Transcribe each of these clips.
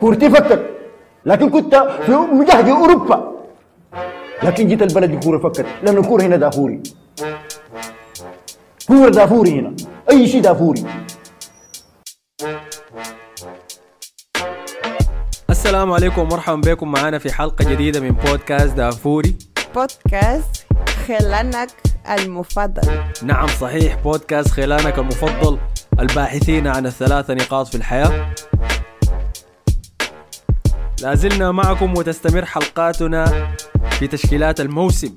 كورتي فكت لكن كنت في مجهد أوروبا. لكن جيت البلد الكوره فكت. لأن الكورة هنا دافوري. كورة دافوري هنا. أي شيء دافوري. السلام عليكم ومرحبا بكم. معنا في حلقة جديدة من بودكاست دافوري. بودكاست خلانك المفضل. نعم صحيح. بودكاست خلانك المفضل. الباحثين عن الثلاثة نقاط في الحياة. لازلنا معكم وتستمر حلقاتنا في تشكيلات الموسم.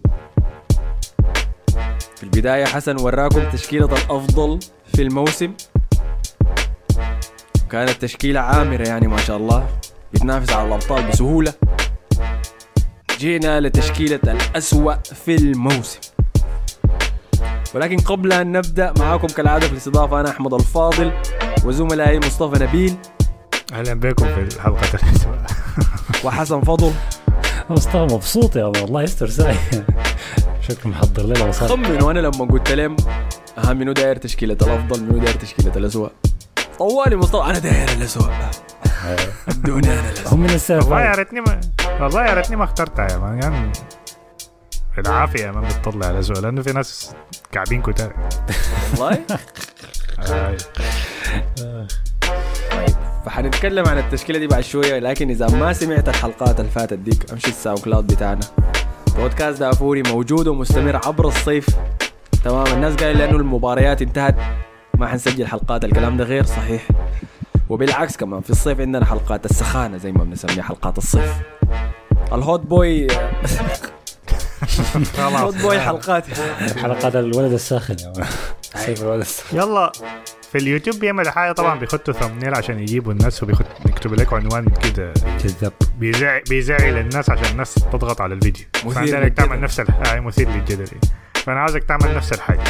في البداية حسن وراكم تشكيلة الأفضل في الموسم. كانت تشكيلة عامرة يعني ما شاء الله. بتنافس على الأبطال بسهولة. جينا لتشكيلة الأسوأ في الموسم. ولكن قبل أن نبدأ معاكم كالعادة في الاستضافة أنا أحمد الفاضل وزملائي مصطفى نبيل. أهلا بكم في حلقه الأسبوع وحسن فضل. مصطفى مبسوط يا الله الله يستر ساي. شكله محضر لنا مصاري خمن وأنا لما قلت لهم ها منو داير تشكيلة الأفضل منو داير تشكيلة الاسوء طوالي مصطفى أنا داير الاسوء ادوني أنا الاسوء هم من السنة والله يا. ريتني ما والله يا ريتني ما اخترتها يا مان يعني بالعافيه يا man بتطلع على الأسبوع لأنه في ناس كعبين كتار. والله؟ آه، فحنتكلم عن التشكيلة دي بعد شوية لكن إذا ما سمعت الحلقات اللي فاتت ديك أمشي ال SoundCloud بتاعنا. بودكاست دافوري موجود ومستمر عبر الصيف. تمام؟ الناس قالوا لأنه المباريات انتهت ما حنسجل حلقات الكلام ده غير صحيح. وبالعكس كمان في الصيف عندنا حلقات السخانة زي ما بنسميها حلقات الصيف. ال hot boy ال hot boy حلقات. حلقات الولد الساخن. صيف الولد الساخن. يلا. في اليوتيوب بيعمل حاجة طبعا بيحطوا thumbnail عشان يجيبوا الناس وبيحط يكتبوا لك عنوان كده. كذاب بيزعل بيزعل الناس عشان الناس تضغط على الفيديو. مثير فعندك للجدل. تعمل نفس الح... آه مثير للجدل. فأنا عاوزك تعمل نفس الحاجة.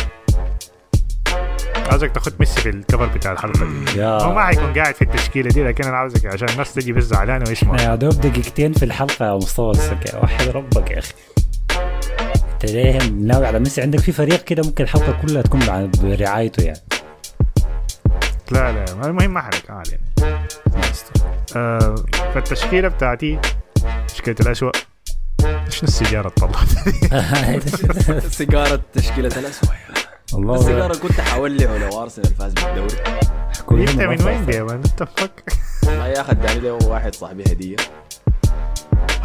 عاوزك تاخد ميسي في ال cover بتاع الحلقة دي. يا. هو ما حيكون قاعد في التشكيلة دي لكن أنا عاوزك عشان الناس تجي بس زعلانة ويسمع يا دوب دقيقتين في الحلقة يا مصطفى وحد ربك يا أخي. انت ليه ناوي على ميسي عندك في فريق كده ممكن الحلقة كلها تكون برعايته يعني. لا لا المهم ما حرك عادي يعني. ما. آه فالتشكيلة بتاعتي تشكيلة الاسوء شنو السيجارة طلعت سيجارة تشكيلة الاسوء والله السيجارة كنت حولعه لو ارسنال فاز بالدوري. جبتها من وين. دي يا مان انت فك ما ياخذ داني له واحد صاحبي هدية.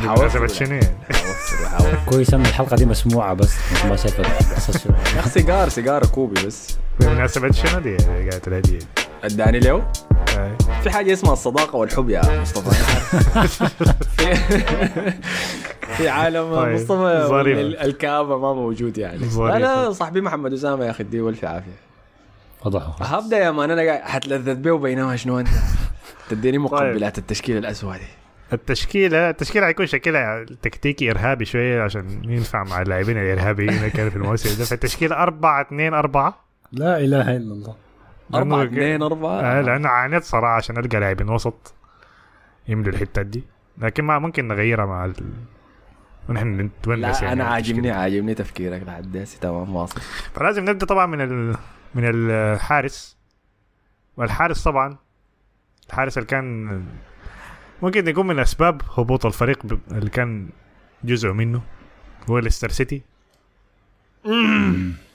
بمناسبة شنو يعني كويس إن الحلقة دي مسموعة بس ما شنو. يا أخي سيجار سيجارة كوبي بس. بمناسبة شنو دي قاعدة الهدية دي اداني له. في حاجة اسمها الصداقة والحب يا مصطفى. في عالم طيب، مصطفى ظريف. ال- الكآبة ما موجود يعني. ظريف. أنا صاحبي محمد أسامة يا أخي اديه والف عافية. وضحوا هبدا يا مان أنا قاعد حتلذذ به بينما شنو أنت؟ تديني مقبلات التشكيل الاسود دي. التشكيلة التشكيلة حيكون شكلها تكتيكي إرهابي شوية عشان ينفع مع اللاعبين الإرهابيين اللي كانوا في الموسم ده. فالتشكيلة أربعة اثنين أربعة. لا إله إلا الله. أربعة لأنه- اثنين أربعة؟ آه لأنه عانيت صراحة عشان ألقى لاعبين وسط يملوا الحتات دي. لكن ما ممكن نغيرها مع ال... ونحن نتونس لا يعني أنا عاجبني. عاجبني تفكيرك لحد هسه تمام واصل. فلازم نبدأ طبعا من ال... من الحارس. والحارس طبعا الحارس اللي كان ممكن يكون من أسباب هبوط الفريق ب... اللي كان جزء منه هو ليستر سيتي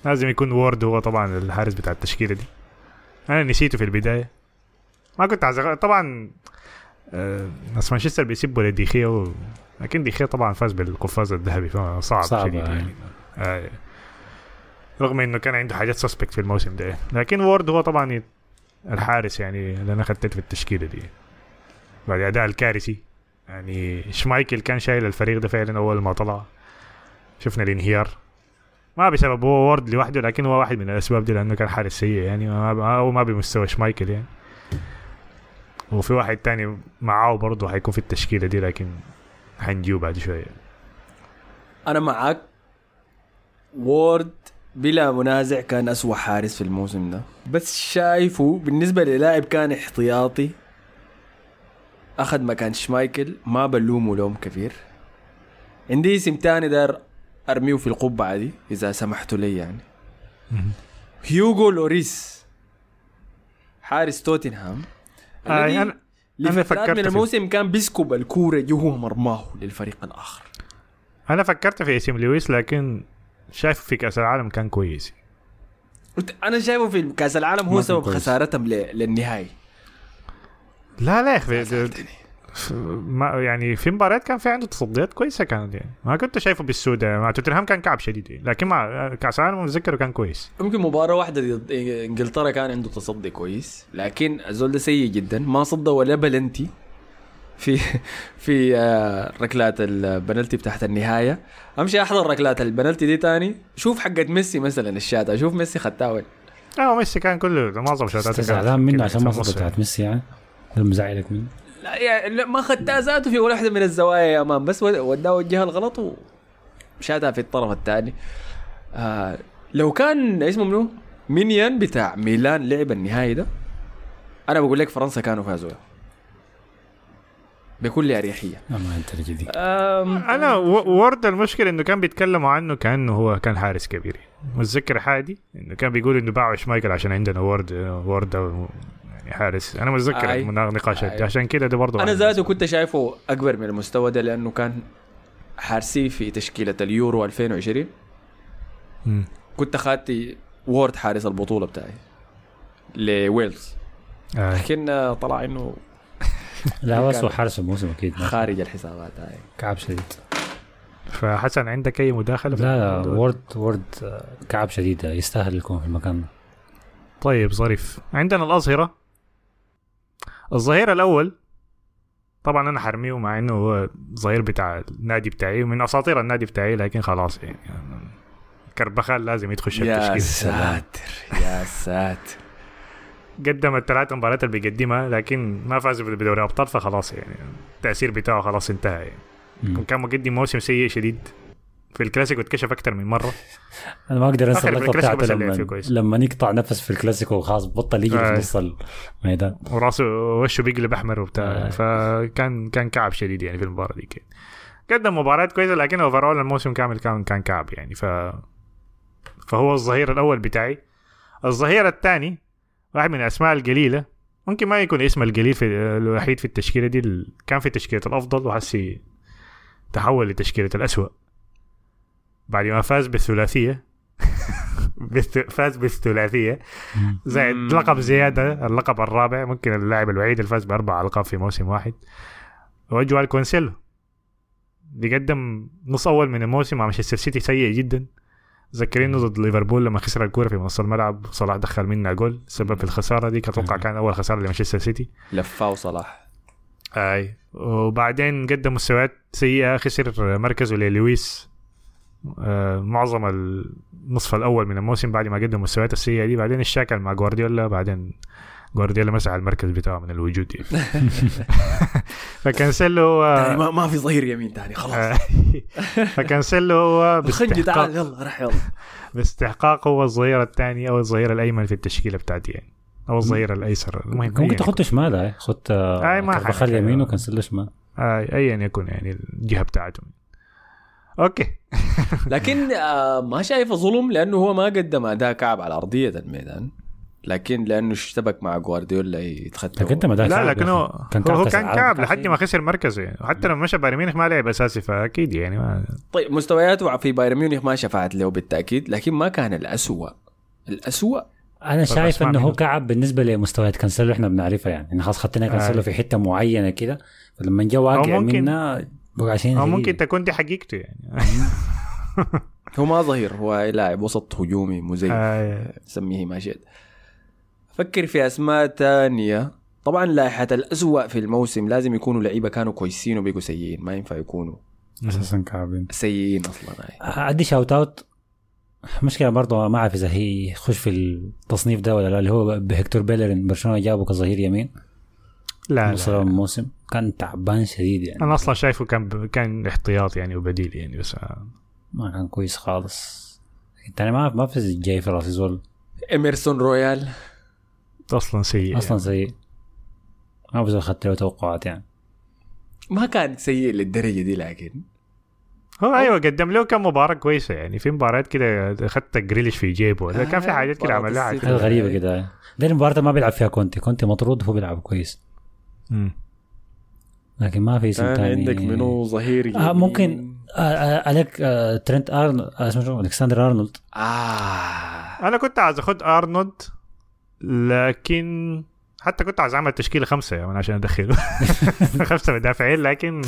لازم يكون وورد هو طبعا الحارس بتاع التشكيلة دي. أنا نسيته في البداية. ما كنت عايز طبعا آه، ناس مانشستر بيسبوا لديخيا و... لكن ديخيا طبعا فاز بالقفاز الذهبي فصعب صعب شديد يعني. يعني. آه. رغم إنه كان عنده حاجات suspect في الموسم ده. لكن Ward هو طبعا الحارس يعني اللي أنا خدت في التشكيلة دي. بعد أداء الكارثي. يعني شمايكل كان شايل الفريق ده فعلا أول ما طلع. شفنا الانهيار. ما بسبب هو Ward لوحده لكن هو واحد من الأسباب دي لأنه كان حارس سيء يعني. ما هو ما بمستوى شمايكل يعني. وفي واحد تاني معاه برضه حيكون في التشكيلة دي لكن حنجيه بعد شوية. أنا معاك. وورد بلا منازع كان أسوأ حارس في الموسم ده. بس شايفه بالنسبة للاعب كان احتياطي. أخذ مكان شمايكل ما بلومه لوم كبير. عندي اسم تاني دار أرميه في القبعة دي إذا سمحتوا لي يعني. هيوغو لوريس حارس توتنهام آه، الذي أنا- أنا لفترات فكرت من في- الموسم كان بيسكب الكورة جوه مرماه للفريق الآخر. أنا فكرت في اسم لويس لكن شايف في كأس العالم كان كويس. أنا شايفه في كأس العالم هو سبب كويس. خسارتهم للنهائي. لا لا يا أخي ما يعني في مباريات كان في عنده تصديات كويسة كانت يعني. ما كنت شايفه بالسوداء مع توتنهام كان كعب شديد يعني. لكن مع كأس العالم متذكره كان كويس. يمكن مباراة واحدة ضد إنجلترا كان عنده تصدي كويس. لكن الزول ده سيء جدا. ما صد ولا بلنتي في في آه، ركلات البنالتي بتاعت النهاية. أمشي أحضر ركلات البنالتي دي تاني. شوف حقت ميسي مثلا الشاتة شوف ميسي خدتها وين. لا ميسي كان كله معظم كانت زعلان منه عشان ما صدت بتاعت ميسي يعني. مزعلك منه لا يعني لا، ما خدتها ذاته في ولا واحدة من الزوايا يا مان بس ود- وداه الجهة الغلط وشاتها في الطرف الثاني. آه لو كان اسمه منو؟ مينيان بتاع ميلان لعب النهائي ده. أنا بقول لك فرنسا كانوا فازوا. بكل أريحية. ما دي أم أنا و- وورد المشكلة إنه كان بيتكلموا عنه كأنه هو كان حارس كبير. متذكر حادي إنه كان بيقول إنه باعوا شمايكل عشان عندنا وورد وورد ده يعني حارس. أنا متذكر أي. النقاشات دي أي. عشان كده ده برضه أنا ذاته كنت شايفه أكبر من المستوى ده لأنه كان حارسي في تشكيلة اليورو 2020 مم. كنت اخذت وورد حارس البطولة بتاعي لويلز. آه. لكن طلع إنه لا هو اسوء حارس الموسم أكيد. خارج الحسابات هاي كعب شديد. فحسن عندك أي مداخلة لا لا؟ وورد وورد كعب شديد يستاهل يكون في المكان ده. طيب ظريف. عندنا الأظهرة. الظهير الأول طبعا أنا حرميه مع إنه هو ظهير بتاع النادي بتاعي من أساطير النادي بتاعي لكن خلاص يعني كربخال لازم يدخل يا ساتر يا ساتر. قدم الثلاث مباريات اللي بيقدمها لكن ما فاز بدوري أبطال فخلاص يعني التأثير بتاعه خلاص انتهى يعني. كان مقدم موسم سيء شديد. في الكلاسيكو اتكشف أكثر من مرة أنا ما أقدر أنسى اللقطة بتاعته لما. لما يقطع نفس في الكلاسيكو خلاص بطل يجري آه. في نص الميدان وراسه وشه بيقلب أحمر وبتاع آه. فكان كان كعب شديد يعني في المباراة دي كده. قدم مباريات كويسة لكن overall الموسم كامل كان كان كعب يعني ف فهو الظهير الأول بتاعي الظهير الثاني واحد من الاسماء القليلة ممكن ما يكون اسمه القليل في الوحيد في التشكيلة دي كان في تشكيلة الأفضل وحسي تحول لتشكيلة الأسوأ بعد ما فاز بالثلاثية. بالث- فاز بالثلاثية. زائد. لقب زيادة اللقب الرابع. ممكن اللاعب الوحيد اللي فاز بأربع ألقاب في موسم واحد. هو جواو كانسيلو. بيقدم نص أول من الموسم مع مانشستر سيتي سيء جدا. ذكرينه ضد ليفربول لما خسر الكورة في نص الملعب صلاح دخل منها جول. سبب في الخسارة دي أتوقع. كان أول خسارة لمانشستر سيتي. لفاه صلاح. أي. وبعدين قدم مستويات سيئة خسر مركزه للويس معظم النصف الأول من الموسم بعد ما قدم المستويات السيئة دي بعدين اشتكل مع جوارديولا بعدين جوارديولا مسح المركز بتاعه من الوجود يعني. فكانسيلو يعني هو ما, ما في ظهير يمين تاني خلاص. آه، فكانسيلو هو الخنجي تعال يلا رح يلا. باستحقاق هو الظهير الثاني أو الظهير الأيمن في التشكيلة بتاعتي يعني. أو الظهير الأيسر. المهم ممكن تحطه شمال هاي خد أي ما. يمين وكنسل شمال آه، ايا يكن يعني الجهة بتاعته. okay. لكن آه ما شايفه ظلم لأنه هو ما قدم أداء كعب على أرضية الميدان. لكن لأنه اشتبك مع جوارديولا يتختم. تقدم اداء لا كعب لكن هو. كان هو, كان كعب لحد ما خسر مركزه. يعني وحتى لما مشى بايرن ميونخ ما لعب أساسي فأكيد يعني ما طيب مستوياته في بايرن ميونخ ما شفعت له بالتأكيد لكن ما كان الأسوأ. الأسوأ؟ أنا شايف إنه هو. كعب بالنسبة لمستويات كانسيلو إحنا بنعرفها يعني. خلاص خدتنا كانسيلو آه. في حتة معينة كده فلما جا واقع منا بقى عشان أو ممكن تكون دي حقيقته يعني. هو ما ظهير هو لاعب وسط هجومي مزيف. آه، سميه ما شئت فكر في أسماء تانية. طبعا لائحة الأسوأ في الموسم لازم يكونوا لعيبة كانوا كويسين وبقوا سيئين ما ينفع يكونوا أساسا كعب سيئين أصلا هاي ادي shout out مشكلة برضه ما أعرف إذا هي يخش في التصنيف ده ولا لا اللي هو هيكتور بيلرين برشلونة جابه كظهير يمين. لا, لا. الموسم. كان تعبان شديد يعني. أنا أصلا شايفه كان كان احتياط يعني وبديل يعني بس آه، ما كان كويس خالص. تاني ما ما في جاي في راسي زول. إميرسون رويال. أصلا سيء أصلا سيء. ما بزول اخذت له توقعات يعني. ما كان سيء للدرجة دي لكن. هو أيوه قدم له كم مباراة كويسة يعني. في مباريات كده اخذت جريليش في جيبه. ده كان في آه، حاجات كده مباراة عمل لها السيتي. حاجة غريبة كده. ده المباراه ما بيلعب فيها كونتي. كونتي مطرود هو بيلعب كويس. مم. لكن ما في اسم تاني. عندك منو ظهير آه. ممكن آه آه عليك آه ترنت ارنولد آه اسمه شو؟ الكسندر أرنولد. آه. أنا كنت عايز أخد أرنولد لكن حتى كنت عايز أعمل تشكيلة خمسة يعني عشان أدخله. خمسة مدافعين لكن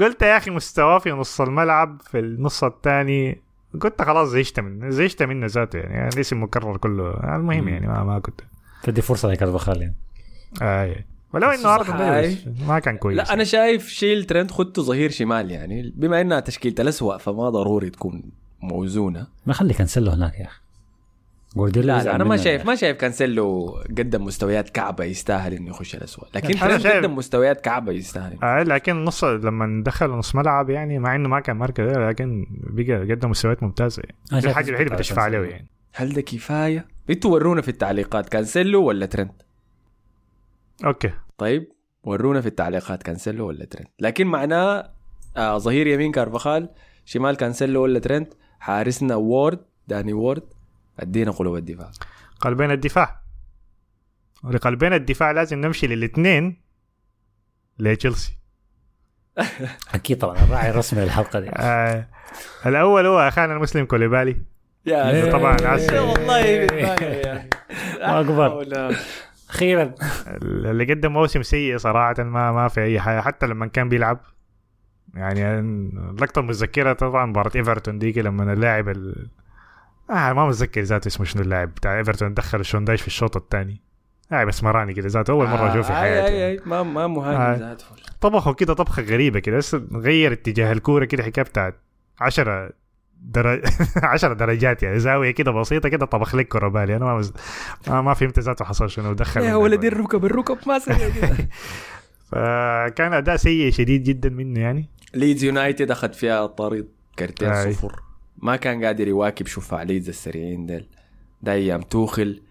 قلت يا أخي مستواه في نص الملعب في النص الثاني كنت خلاص زهجت من زهجت منه ذاته يعني, يعني الاسم مكرر كله. المهم يعني ما, ما كنت. تدي فرصة لكارفاخال يعني. آه ولو انه. بس ما كان كويس. لا أنا شايف شيل ترند خدته ظهير شمال يعني. بما إنها تشكيلة الاسوء فما ضروري تكون موزونة. ما خلي كانسلو هناك يا أخي. جوارديولا لا لا أنا ما شايف ما شايف كانسيلو قدم مستويات كعبة يستاهل إنه يخش الاسوء لكن ترند شايف- قدم مستويات كعبة يستاهل. آه لكن نص لما دخل نص ملعب يعني مع إنه ما كان مركز لكن بقى قدم مستويات ممتازة يعني. الحاجة الوحيدة. بتشفع له يعني. هل ده كفاية؟ أنتوا ورونا في التعليقات كانسيلو ولا ترند؟ okay. طيب ورونا في التعليقات كانسيلو ولا ترند لكن معناه آه ظهير يمين كارفاخال شمال كانسيلو ولا ترند حارسنا وورد داني وورد. أدينا قلوب الدفاع. قلبين الدفاع. ولقلبين الدفاع لازم نمشي للاثنين لتشيلسي. أكيد طبعا الراعي الرسمي للحلقة دي. آه الأول هو أخانا المسلم كوليبالي. يا. طبعا عسل. والله ما أكبر. أخيرا اللي قدم موسم سيء صراحة ما ما في أي حاجة حتى لما كان بيلعب يعني اللقطة المتذكرة طبعا مباراة إيفرتون ديك لما اللاعب ال... آه ما متذكر ذاته اسمه شنو اللاعب بتاع إيفرتون دخل الشوندايش في الشوط الثاني لاعب اسمراني كده ذاته أول مرة أشوفه في آه، حياتي أي أي أي. ما ما آه. مهاجم ذاته طبخه كده طبخة غريبة كده بس غير اتجاه الكورة كده حكاية بتاعت 10 درج 10 درجات يعني زاوية كده بسيطة كده طبخ لك كره بالي أنا ما مز... ما, ما فهمت ذاته حصل شنو دخل يا ولدي. الركب الركب ما فكان أداء سيء شديد جدا منه يعني. ليدز يونايتد أخذ فيها طريق كارتين أي. صفر. ما كان قادر يواكب شفاع ليدز السريعين ديل. ده أيام توخل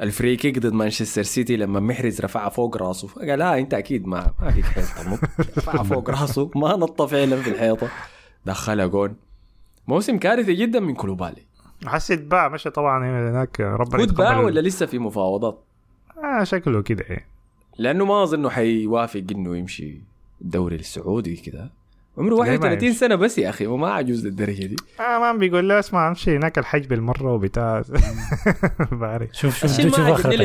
ال free kick ضد مانشستر سيتي لما محرز رفعها فوق راسه. قال لا أنت أكيد ما ما فيك تنط رفعها فوق راسه ما نط فعلا في الحيطة. دخلها جون. موسم كارثي جدا من كوليبالي حسي اتباع مشى طبعا هناك ربنا اتباع يتقبل- ولا لسه في مفاوضات؟ آه شكله كده يعني لأنه ما أظن إنه حيوافق إنه يمشي الدوري السعودي كده. عمره ليه ما 31 يمشي؟ سنة بس يا أخي وما عجوز للدرجة دي. آه ما بيقول له اسمع امشي هناك الحج بالمرة وبتاع. بعرف شوف شوف الشيء شوف ما عجبني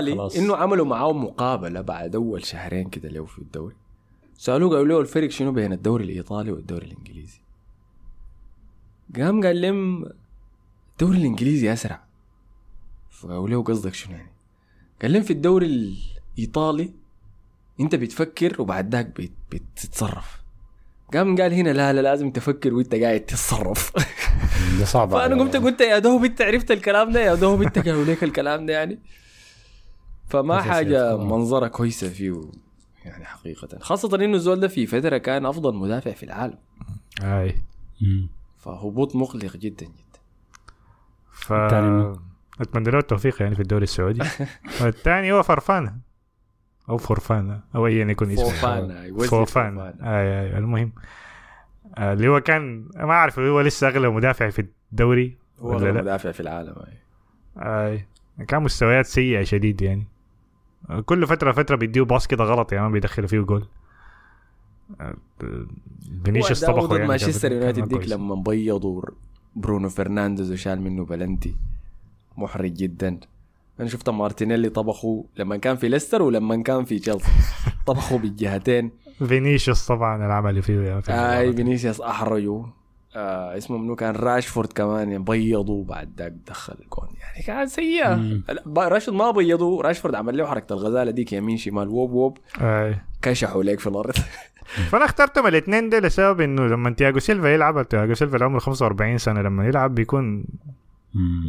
لي. إنه عملوا معاه مقابلة بعد أول شهرين كده له في الدوري. سألوه قالوا له الفرق شنو بين الدوري الإيطالي والدوري الإنجليزي؟ قام قال لهم الدوري الإنجليزي أسرع. فقالوا له قصدك شنو يعني؟ قال لهم في الدوري الإيطالي أنت بتفكر وبعد ذاك بت- بتتصرف. قام قال هنا لا لا لازم تفكر وأنت قاعد تتصرف. ده صعب فأنا قمت قلت يا دوب أنت عرفت الكلام ده يا دوب أنت قالوا لك الكلام ده يعني. فما حاجة أخي. منظرة كويسة فيه يعني حقيقة. خاصة إنه الزول ده في فترة كان أفضل مدافع في العالم. أي. فهبوط مقلق جدا جدا. ف؟ أتمنى له التوفيق يعني في الدوري السعودي. والثاني هو فرفان. أو فرفان أو ايا يكن اسمه. فوفانا فوفانا. اي اي المهم. آه، اللي هو كان ما أعرف هو لسه اغلى مدافع في الدوري هو لا؟ مدافع في العالم أي. اي كان مستويات سيئة شديد يعني. كل فترة فترة بيدي باص كده غلط يعني ما بيدخل فيه جول. آه، فينيسيوس طبخه يعني مانشستر يونايتد ديك. لما بيضوا برونو فرنانديز وشال منه بلنتي. محرج جدا. أنا شفت مارتينيلي طبخه لما كان في ليستر ولما كان في تشيلسي. طبخه بالجهتين. فينيسيوس طبعا العمل فيه في آي. فينيسيوس احرجوا آه اسمه منو كان؟ راشفورد كمان يعني بيضوا بعد ذاك دخل الجون. يعني كانت سيئة. راشفورد ما بيضوا. راشفورد عمل له حركة الغزالة ديك يمين شمال. ووب ووب. أي. كشحوا ليك في الأرض. فأنا اخترتهم الاثنين دي لسبب إنه لما تياجو سيلفا يلعب تياجو سيلفا اللي عمره 45 سنة لما يلعب بيكون.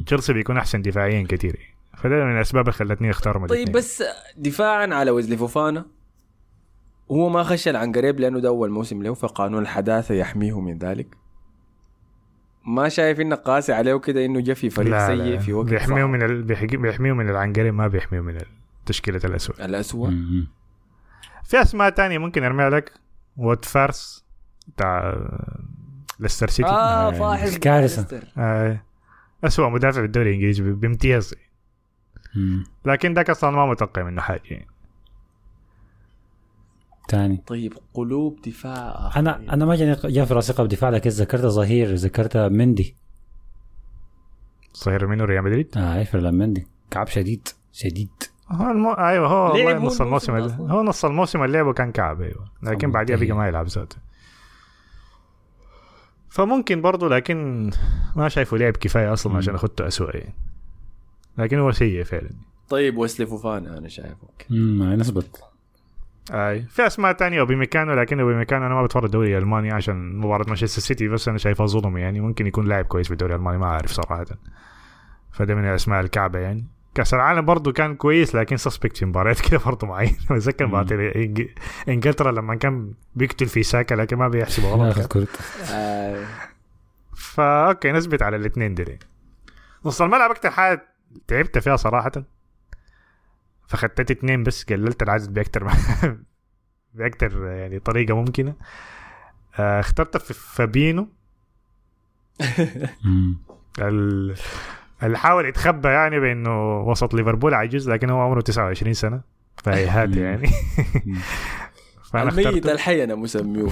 تشيلسي بيكون أحسن دفاعيا كثير فده من الأسباب اللي خلتني اختارهم طيب الاتنين. بس دفاعا على وزلي فوفانا هو ما خش العنقريب لأنه ده أول موسم له فقانون الحداثة يحميه من ذلك. ما شايف انك قاسي عليه كده إنه جا في فريق لا سيء لا في وقت بيحميه. من ال... بيحميه من العنقري ما بيحميه من تشكيلة الاسود الأسوأ مم. في أسماء تانية ممكن أرميها لك وود فارس بتاع ليستر سيتي آه آه، فاحص كارثة. ليستر. آه. أسوأ مدافع في الدوري الإنجليزي ب- بامتياز. لكن ذاك أصلا ما متوقع منه حاجة يعني. تاني. طيب قلوب دفاع. أنا أنا ما جاني جاء في راسي قلب دفاع لكن ذكرت ظهير ذكرت مندي. صهير منه ريال مدريد؟ آه فيرلان مندي. كعب شديد شديد. هو الم... أيوه هو نص الموسم الموسم ال- أصلاً. هو نص الموسم اللي لعبه كان كعب أيوه. لكن بعديها بقى. ما يلعب ذاته. فممكن برضه لكن ما شايفه لعب كفاية أصلا. عشان أخذته اسوء يعني. لكن هو سيء فعلا. طيب ويسلي فوفانا أنا شايفه امم نثبت أي. في أسماء تانية وبمكانه لكن بمكانه أنا ما بتفرج الدوري الالماني عشان مباراة مانشستر سيتي بس أنا شايفها ظلم يعني. ممكن يكون لاعب كويس في الدوري الألماني ما أعرف صراحة. فده من الأسماء الكعبة يعني. كأس العالم برضه كان كويس لكن سسبكت في مباريات كده برضه معين. بتذكر مباراة إنجلترا لما كان بيقتل في ساكا لكن ما بيحسب غلط آه. فا أوكي نثبت على الاثنين دي نص الملعب أكتر حاجة تعبت فيها صراحة. فخدت اثنين بس قللت العدد بأكتر بأكتر يعني طريقة ممكنة. آه، اخترت في فابينو. ال- اللي حاول يتخبى يعني بأنه وسط ليفربول عجوز لكن هو عمره 29 سنة فهيهات يعني. فأنا الميت الحي أنا مسميه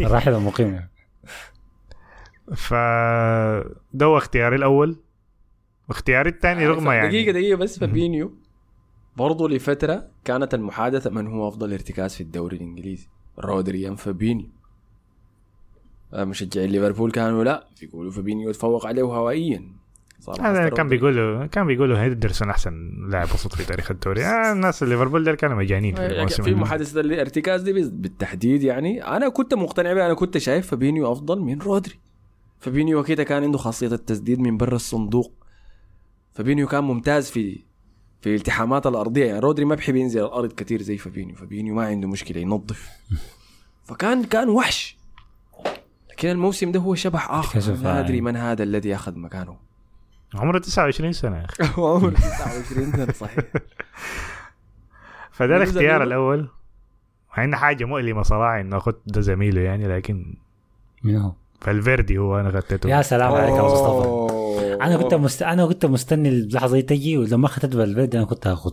الراحل المقيم ف ده هو اختياري الأول. واختياري الثاني رغم يعني. دقيقة دقيقة بس فابينيو. برضو لفترة كانت المحادثة من هو أفضل ارتكاز في الدوري الإنجليزي؟ رودري أم فابينيو. آه، مشجعين ليفربول كانوا لا يقولوا فابينيو يتفوق عليه هوائيا. صراحة هذا كان. بيقولوا كان بيقولوا هندرسون أحسن لاعب وسط في تاريخ الدوري. آه الناس ليفربول دول كانوا مجانين في يعني في محادثة الارتكاز دي بالتحديد يعني أنا كنت مقتنع بها أنا كنت شايف فابينيو أفضل من رودري. فابينيو كده كان عنده خاصية التسديد من برا الصندوق. فابينيو كان ممتاز في في الالتحامات الأرضية يعني رودري ما بحب ينزل الأرض كتير زي فابينيو. فابينيو ما عنده مشكلة ينظف. فكان كان وحش. لكن الموسم ده هو شبح لا أدري عين. من هذا الذي أخذ مكانه. عمره 29 سنة يا أخي. هو عمره 29 سنة صحيح. فده الاختيار؟ الأول. مع إنه حاجة مؤلمة صراحة إنه اخذت ده زميله يعني لكن من هو؟ فالفيردي هو أنا غطيته. يا سلام عليك يا مصطفى. أنا كنت مست... أنا كنت مستني اللحظة دي تجي ولما اخذت بالبيت أنا كنت هاخذ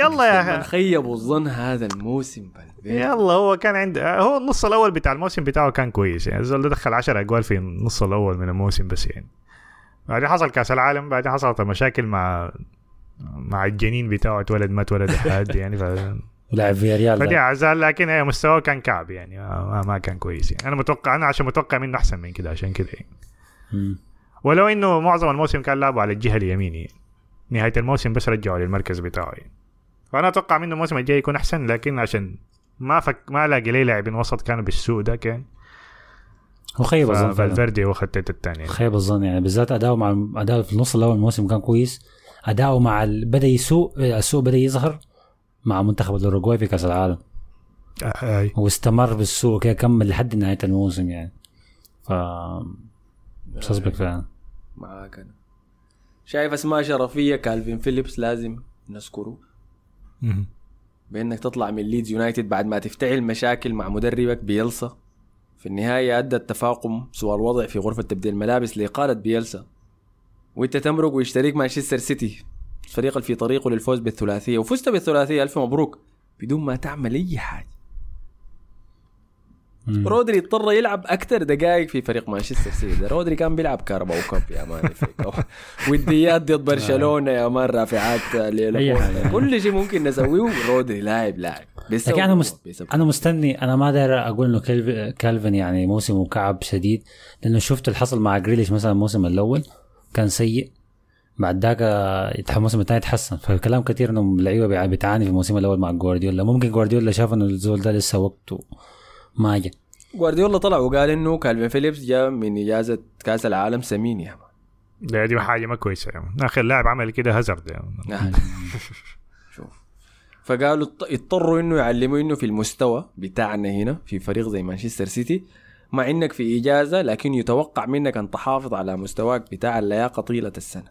يلا يا أخي. خيبوا الظن هذا الموسم بالبيت. يلا هو كان عند هو النص الأول بتاع الموسم بتاعه كان كويس يعني. الزول دخل 10 أجوال في النص الأول من الموسم بس يعني. بعدين حصل كأس العالم بعدين حصلت مشاكل مع مع الجنين بتاعه اتولد ما اتولد حد يعني. ف... ولعب في ريال فدي ده. اعزال لكن مستواه كان كعب يعني ما, ما كان كويس يعني. أنا متوقع أنا عشان متوقع منه أحسن من كده عشان كده يعني. ولو إنه معظم الموسم كان لعبه على الجهة اليمين يعني. نهاية الموسم بس رجعوا للمركز بتاعه يعني. فأنا أتوقع منه الموسم الجاي يكون أحسن لكن عشان ما فك ما لاقي لي لاعبين وسط كانوا بالسوء ده كان هو خيب الظن. فالفيردي هو خطيت الثاني خيب الظن يعني بالذات أداؤه مع أداؤه في النص الأول من الموسم كان كويس. أداؤه مع ال... بدأ يسوء السوء بدأ يظهر مع منتخب الأوروغواي في كأس العالم. أي. واستمر بالسوء كده كمل لحد نهاية الموسم يعني. ف سسبك فعلا. معاك أنا شايف أسماء شرفية كالفين فيليبس لازم نذكره. بأنك تطلع من ليدز يونايتد بعد ما تفتعل مشاكل مع مدربك بيلسا. في النهاية أدى التفاقم سوى الوضع في غرفة تبديل الملابس لإقالة بيلسا. وإنت تمرق ويشتريك مانشستر سيتي. الفريق اللي في طريقه للفوز بالثلاثية وفزت بالثلاثية ألف مبروك بدون ما تعمل أي حاجة. مم. رودري اضطر يلعب أكثر دقائق في فريق مانشستر سيتي. رودري كان بيلعب كهرباء وكاب يا مان. وديات ضد برشلونة يا مان رافعات. كل شيء ممكن نسويه. رودري لاعب لاعب. لكن أنا مست... أنا مستني. أنا ما داير أقول إنه كالف... كالفن يعني موسمه كعب شديد. لأنه شفت اللي حصل مع جريليش مثلا الموسم الأول. كان سيء. بعد ذاك آه، الموسم الثاني تحسن. فكلام كثير إنه اللعيبه بتعاني في الموسم الأول مع جوارديولا. ممكن جوارديولا شاف إنه الزول ده لسه وقته. ما جاء جوارديولا طلع وقال إنه كالفين فيليبس جاء من إجازة كأس العالم سمين يا man. ده دي حاجة ما كويسة يعني. اخر لاعب عمل كده هازارد يعني. شوف. فقالوا اضط- اضطروا إنه يعلموا إنه في المستوى بتاعنا هنا في فريق زي مانشستر سيتي مع إنك في إجازة لكن يتوقع منك أن تحافظ على مستواك بتاع اللياقة طيلة السنة.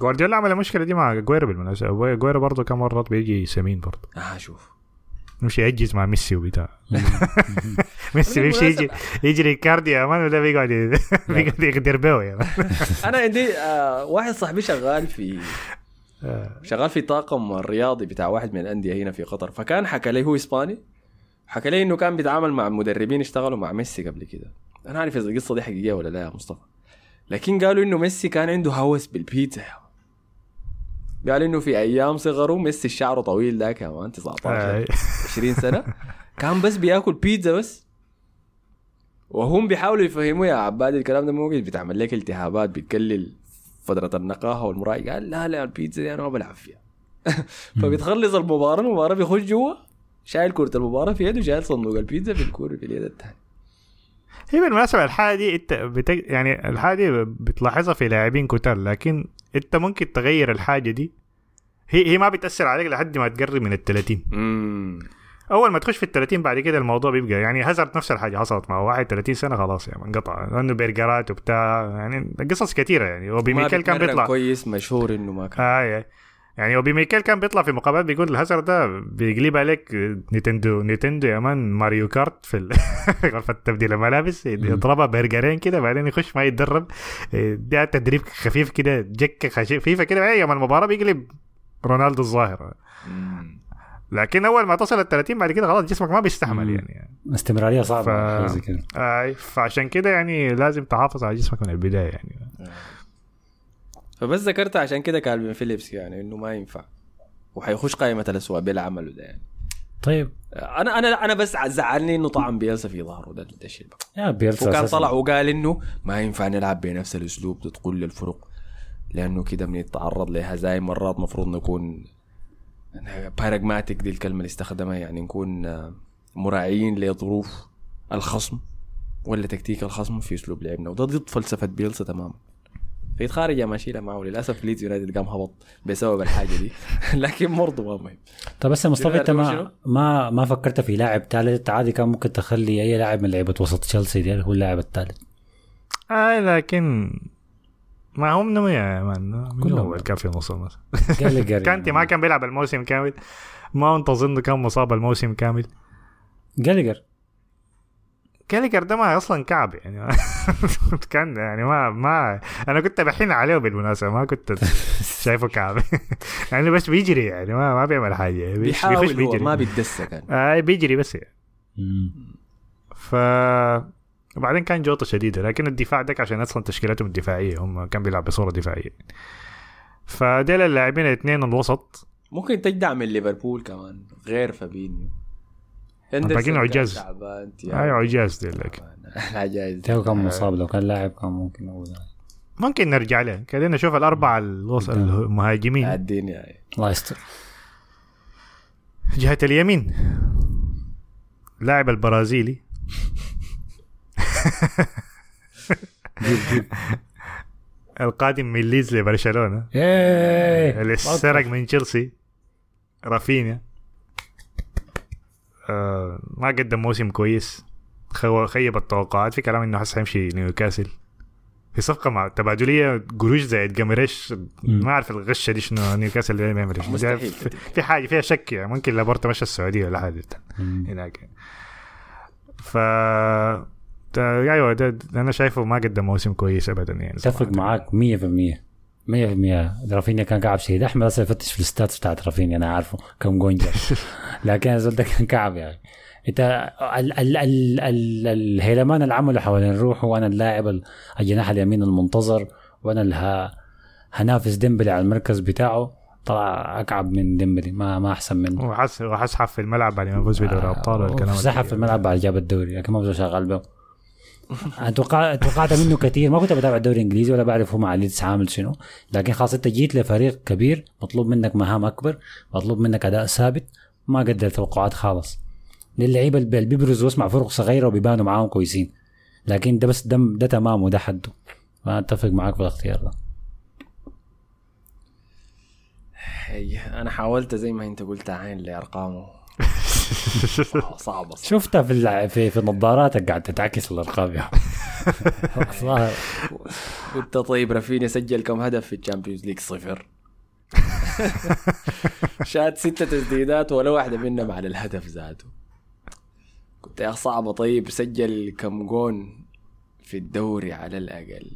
جوارديولا عمل المشكلة دي مع أجويرو بالمناسبة. أجويرو برضه كم مرات بيجي سمين برضه. آه شوف. يمشي يأجز مع ميسي وبتاع ميسي بيمشي يجي يجري cardio يا man ولا بيقعد بيقعد يقدر بيه يا أنا عندي واحد صاحبي شغال في. شغال في طاقم الرياضي بتاع واحد من الأندية هنا في قطر. فكان حكى لي هو إسباني حكى لي إنه كان بيتعامل مع مدربين اشتغلوا مع ميسي قبل كده. أنا عارف إذا القصة دي حقيقية ولا لا يا مصطفى. لكن قالوا إنه ميسي كان عنده هوس بالبيتزا قال إنه في أيام صغره ميسي شعره طويل ذاك يا مان 19 آه. 20 سنة. كان بس بياكل بيتزا بس. وهم بيحاولوا يفهموا يا عباد الكلام ده موجود بتعمل لك التهابات بتقلل فترة النقاهة والمراي قال لا لا البيتزا دي أنا ما بلعب فيها. فبتخلص المباراة المباراة بيخش جوا شايل كرة المباراة في يده شايل صندوق البيتزا في الكورة في اليد الثانية هي بالمناسبة الحالة دي أنت بتج... يعني الحالة دي بتلاحظها في لاعبين كتار لكن انت ممكن تغير الحاجة دي. هي هي ما بتأثر عليك لحد ما تقرب من ال 30 امم أول ما تخش في ال 30 بعد كده الموضوع بيبقى يعني هازارد نفس الحاجة حصلت واحد 30 سنة خلاص يعني انقطع لأنه برجرات وبتاع. يعني قصص كثيره يعني. ميكيل كان بيطلع. كويس مشهور إنه ما كان. آه. يعني وبي ميكيل كان بيطلع في مقابلات بيقول الهازارد ده بيقلب عليك نينتندو نينتندو يا مان ماريو كارت في غرفة تبديل الملابس يضربها برجرين كده بعدين يخش ما يتدرب. ده تدريب خفيف كده جكه خفيفه كده يوم المباراه بيقلب رونالدو الظاهر. لكن أول ما تصل ال 30 بعد كده خلاص جسمك ما بيستحمل مم. يعني. استمرارية صعبة ف- حاجة زي كده. آه فعشان كده يعني لازم تحافظ على جسمك من البداية يعني. فبس ذكرت عشان كده كالفين فيليبس يعني إنه ما ينفع. وحيخش قائمة الأسوأ بالعمل ده يعني. طيب. أنا أنا أنا بس زعلني إنه طعن بيلسا في ظهره ده ده الشيء. يا بيلسا وكان طلع وقال إنه ما ينفع نلعب بنفس الأسلوب ضد كل الفرق. لأنه كده بنتعرض لهزايم مرات مفروض نكون pragmatic دي الكلمة اللي استخدمها يعني نكون مراعيين لظروف الخصم ولا تكتيك الخصم في أسلوب لعبنا. وده ضد فلسفة بيلسا تماما. فيتخارجيا ماشي معه للأسف ليدز يونايتد قام هبط بسبب الحاجة دي. لكن برضه ما مهم. طب بس يا مصطفى أنت؟ ما ما ما فكرت في لاعب ثالث؟ عادي كان ممكن تخلي أي لاعب من لعيبة وسط تشيلسي دي هو اللاعب الثالث. آه لكن ما هم نمو يا مان. أول كان في نص مثلا. كانتي ما كان بيلعب الموسم كامل. ما انت اظن كان مصاب الموسم كامل. جالجر كاليجر ده ما أصلا كعب يعني كان يعني ما ما أنا كنت بحين عليه بالمناسبة ما كنت شايفه كعب. يعني بس بيجري يعني ما ما بيعمل حاجة بيحاول هو بيجري. ما بيتدسى كان. آه بيجري بس. يعني. ف وبعدين كان جوطة شديدة لكن الدفاع ده عشان أصلا تشكيلتهم الدفاعية هم كان بيلعب بصورة دفاعية. فديل اللاعبين الاثنين الوسط. ممكن تجدع من ليفربول كمان غير فابينيو. باقيين عجاز. تعبان اي عجاز ديل لكن العجايز تيو كان مصاب لو كان لاعب كان ممكن أقول ممكن نرجع له. خلينا نشوف الأربعة الوسط المهاجمين. الدنيا. الله يستر. جهة اليمين. لاعب البرازيلي. جيب جيب القادم من ليدز لبرشلونة. اللي سرق من تشيلسي. رافينيا. ما قدم موسم كويس. خيب التوقعات. في كلام إنه حس حيمشي نيوكاسل. في صفقة مع تبادلية قروش زائد جمريش ما أعرف الغشة دي شنو نيوكاسل بيعمل إيش. مستحيل. في, حاجة فيها شك يعني. ممكن لابورتا مشى السعودية ولا حاجة. هناك. ف ده- أيوه ده, ده أنا شايفه ما قدم موسم كويس ابدا يعني أتفق. معاك 100% 100% رافينيا كان كعب شديد احمد هسه يفتش في ال stats بتاعت رافينيا أنا عارفه كم جون جاب لكن الزول ده كان كعب يعني. انت ال ال ال ال الهيلمان اللي عمله حوالين روحه وأنا اللاعب ال- الجناح اليمين المنتظر وأنا اللي ه- هنافس ديمبلي على المركز بتاعه. طلع أكعب من ديمبلي ما ما أحسن منه. وحس وحس حف في الملعب بعد ما فوز بدوري أبطال والكلام سحب في الملعب بعد جاب الدوري لكن ما بزول شغال به. أتوقع توقعت منه كثير ما كنت بتابع الدوري الإنجليزي ولا بعرف هو مع ليدز عامل شنو. لكن خلاص أنت جيت لفريق كبير مطلوب منك مهام أكبر مطلوب منك أداء ثابت. ما قدر التوقعات خالص. للعيبه اللي بيبرزوا اسمع فرق صغيرة وبيبانوا معاهم كويسين. لكن ده بس ده, ده تمام وده حده. ما أتفق معاك في الاختيار ده. هي أنا حاولت زي ما أنت قلت اعاين لأرقامه. صعبة. شفتها في الع- في, في نظاراتك قاعد تتعكس الأرقام يا وانت طيب رافينيا سجل كم هدف في ال Champions League؟ صفر. شات ستة تسديدات ولا واحدة منهم على الهدف ذاته. كنت يا صعبة. طيب سجل كم جون في الدوري على الأقل؟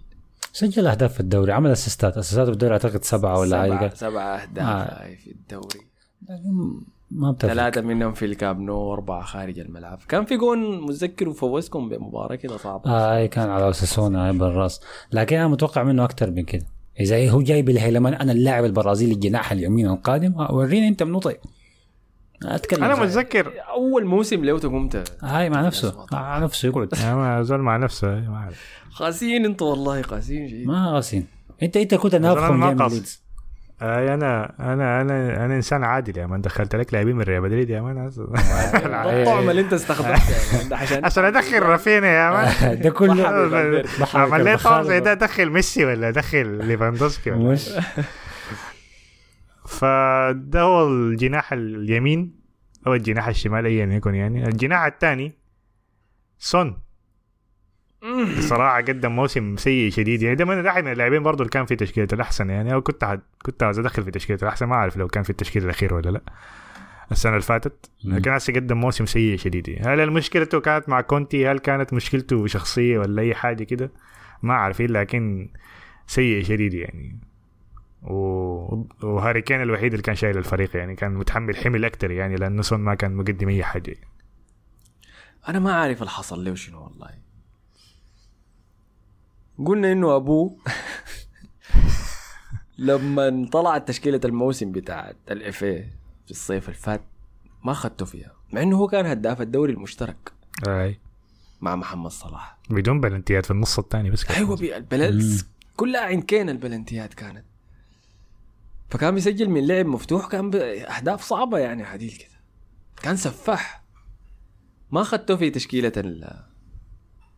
سجل أهداف في الدوري عمل أسيستات. أسيستات في الدوري أعتقد سبعة ولا سبعة, حاجة. سبعة أهداف آه. في الدوري. ما بتفرق. ثلاثة منهم في الكامب نو وأربعة خارج الملعب. كان في جون متذكر وفوزكم بمباراة كده صعبة. آه كان على أوساسونا هاي بالرأس. لكن أنا متوقع منه أكثر من كده. إذا هو جاي بالهيلمان أنا اللاعب البرازيلي الجناح اليمين القادم وريني أنت منوطي. أتكلم أنا متذكر. أول موسم له قمت هاي مع نفسه مع نفسه يقعد زول مع نفسه ما أعرف. قاسيين أنتوا والله قاسيين شيء ما قاسين انت أنت كنت جاي من. ليدز. آه أنا أنا أنا أنا إنسان عادل يا man. دخلت لك لاعبين من ريال مدريد يا man. الطعم اللي أنت استخدمته يعني ده عشان عشان أدخل رافينيا يا man. ده كله عمل لي طعم زي ده ده. ادخل ميسي ولا ادخل ليفاندوفسكي ولا مش. فده هو الجناح اليمين. أو الجناح الشمال ايا يكن يعني. الجناح الثاني سون. صراحة قدم موسم سيء شديد. يعني ده من اللاعبين برضه اللي كان في تشكيلة الأحسن. يعني أو كنت عاد كنت عاوز أدخل في تشكيلة الأحسن. ما أعرف لو كان في التشكيلة الأخير ولا لأ السنة اللي فاتت. لكن هسه قدم موسم سيء شديد. هل مشكلته كانت مع كونتي؟ هل كانت مشكلته شخصية ولا أي حاجة كده؟ ما عارفين لكن سيء شديد يعني. و... وهاري كان الوحيد اللي كان شايل الفريق يعني. كان متحمل حمل أكتر يعني لأنه سون ما كان مقدم أي حاجة. أنا ما عارف اللي حصل له شنو والله. قلنا إنه ابوه لما طلعت تشكيلة الموسم بتاعت الاف في الصيف اللي فات ما أخذته فيها مع إنه هو كان هداف الدوري المشترك. أي. مع محمد صلاح. بدون بلنتيات في النص الثاني بس. أيوه بي- البلد كلها عين كين البلنتيات كانت. فكان بيسجل من لعب مفتوح كان باهداف صعبة يعني عديل كده. كان سفاح. ما أخذته في تشكيلة ال-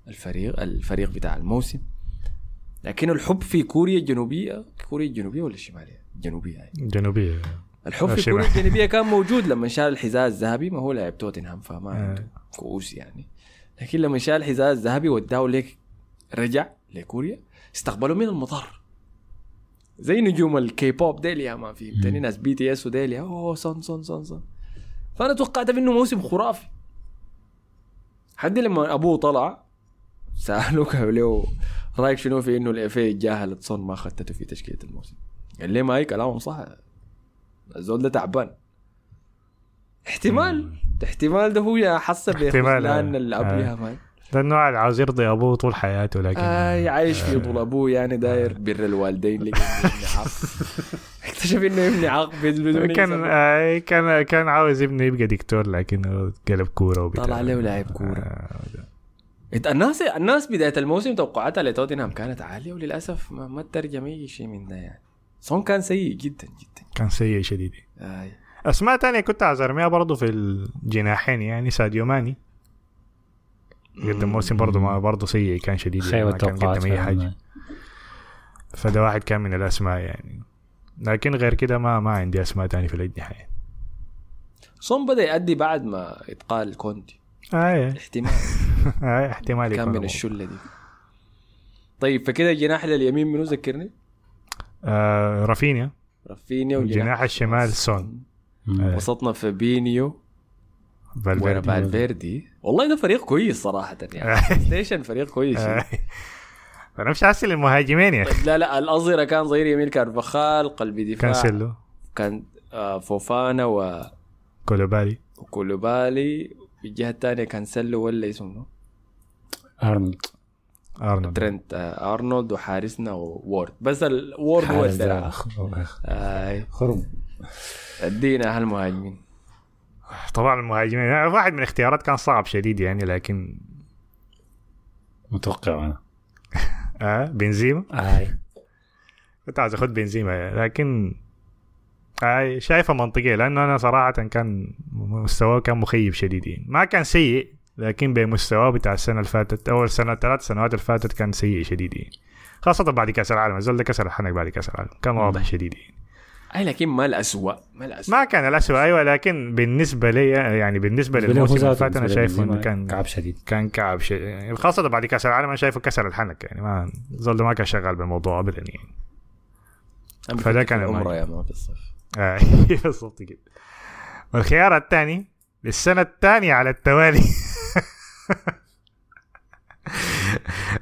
الفريق الفريق بتاع الموسم. لكن الحب في كوريا الجنوبية كوريا الجنوبية ولا الشمالية؟ الجنوبية. هاي. جنوبية. الحب في الشمال. كوريا الجنوبية كان موجود لما شال الحذاء الذهبي ما هو لاعب توتنهام فما عنده كؤوس يعني. لكن لما شال الحذاء الذهبي وداه ليك رجع لكوريا استقبلوا من المطار. زي نجوم الكي بوب ديل يا ما فهمتني ناس BTS وديل أوه سون سون سون سون. فأنا توقعت منه موسم خرافي. حد لما أبوه طلع سالوه قالوا له رأيك شنو في إنه الإف جاهلت سون ما اخذته في تشكيلة الموسم؟ قال لي ما هي كلامهم صح. الزول ده تعبان. احتمال. احتمال ده هو يا حسب احتمال، لأن آه. اللي آه. قبلها النوع اللي عاوز يرضي أبوه طول حياته لكن آه عايش في طول أبوه يعني داير بر الوالدين عاق. اكتشف إنه ابن عاق بدون كان. آه كان كان عاوز ابنه يبقى دكتور لكن قلب كورة وبتاع. طلع له لاعب كورة. آه، الناس الناس بداية الموسم توقعاتها لتوتنهام كانت عالية وللأسف ما, ما ترجم اي شيء من ده يعني. سون كان سيء جدا جدا. كان سيء شديد. آه. أسماء تانية كنت عاوز ارميها برضه في الجناحين يعني ساديو ماني. قدم موسم برضه ما برضه سيء كان شديد. يعني خيبة ما كان توقعات قدم أي حاجة. فعلاً. فده واحد كان من الأسماء يعني. لكن غير كده ما ما عندي أسماء تاني في الاجنحه يعني. سون بدأ يأدي بعد ما أتقال كونتي. آه احتمال. آه احتمال كان من. الشلة دي. طيب فكده الجناح لليمين منو ذكرني؟ آه رافينيا. رافينيا الجناح الشمال سون. مم. وسطنا فابينيو. فالفيردي. فالفيردي. والله ده فريق كويس صراحة يعني. ستيشن فريق كويس. آه. أنا مش حاسس المهاجمين يا أخي. لا لا الاظهره كان ظهير يمين كارفخال قلب دفاع. كانسيلو. كان آه، فوفانا و- كولوبالي. وكولوبالي الجهه الثانية كان سلو ولا اسمه؟ أرنولد. أرنولد. ترنت آه، أرنولد وحارسنا وورد. بس الوورد هو ده الدراع أخ- آه خرم. ادينا هالمهاجمين. طبعا المهاجمين. يعني واحد من الاختيارات كان صعب شديد يعني لكن متوقع أنا. آه بنزيما؟ هاي كنت عايز اخذ بنزيما. لكن شايفها منطقية لأنه أنا صراحة كان مستواه كان مخيب شديد يعني. ما كان سيء لكن بمستواه بتاع السنة اللي فاتت أول سنة ثلاث سنوات اللي فاتت كان سيء شديد يعني. خاصة بعد كأس العالم الزول ده كسر الحنك بعد كأس العالم كان واضح شديد يعني. أي لكن ما الاسوء ما الاسوء ما كان الأسوأ أيوة لكن بالنسبة لي يعني بالنسبة للموسم اللي فات أنا شايفه إنه كان كعب شديد. كان كعب يعني خاصة بعد كأس العالم أنا شايفه كسر الحنك يعني. ما الزول ده ما كان شغال بالموضوع أبدا يعني. فده كان المهاجم. يا ما في الصيف. آه، بالضبط كده والخيار الثاني للسنة الثانية على التوالي.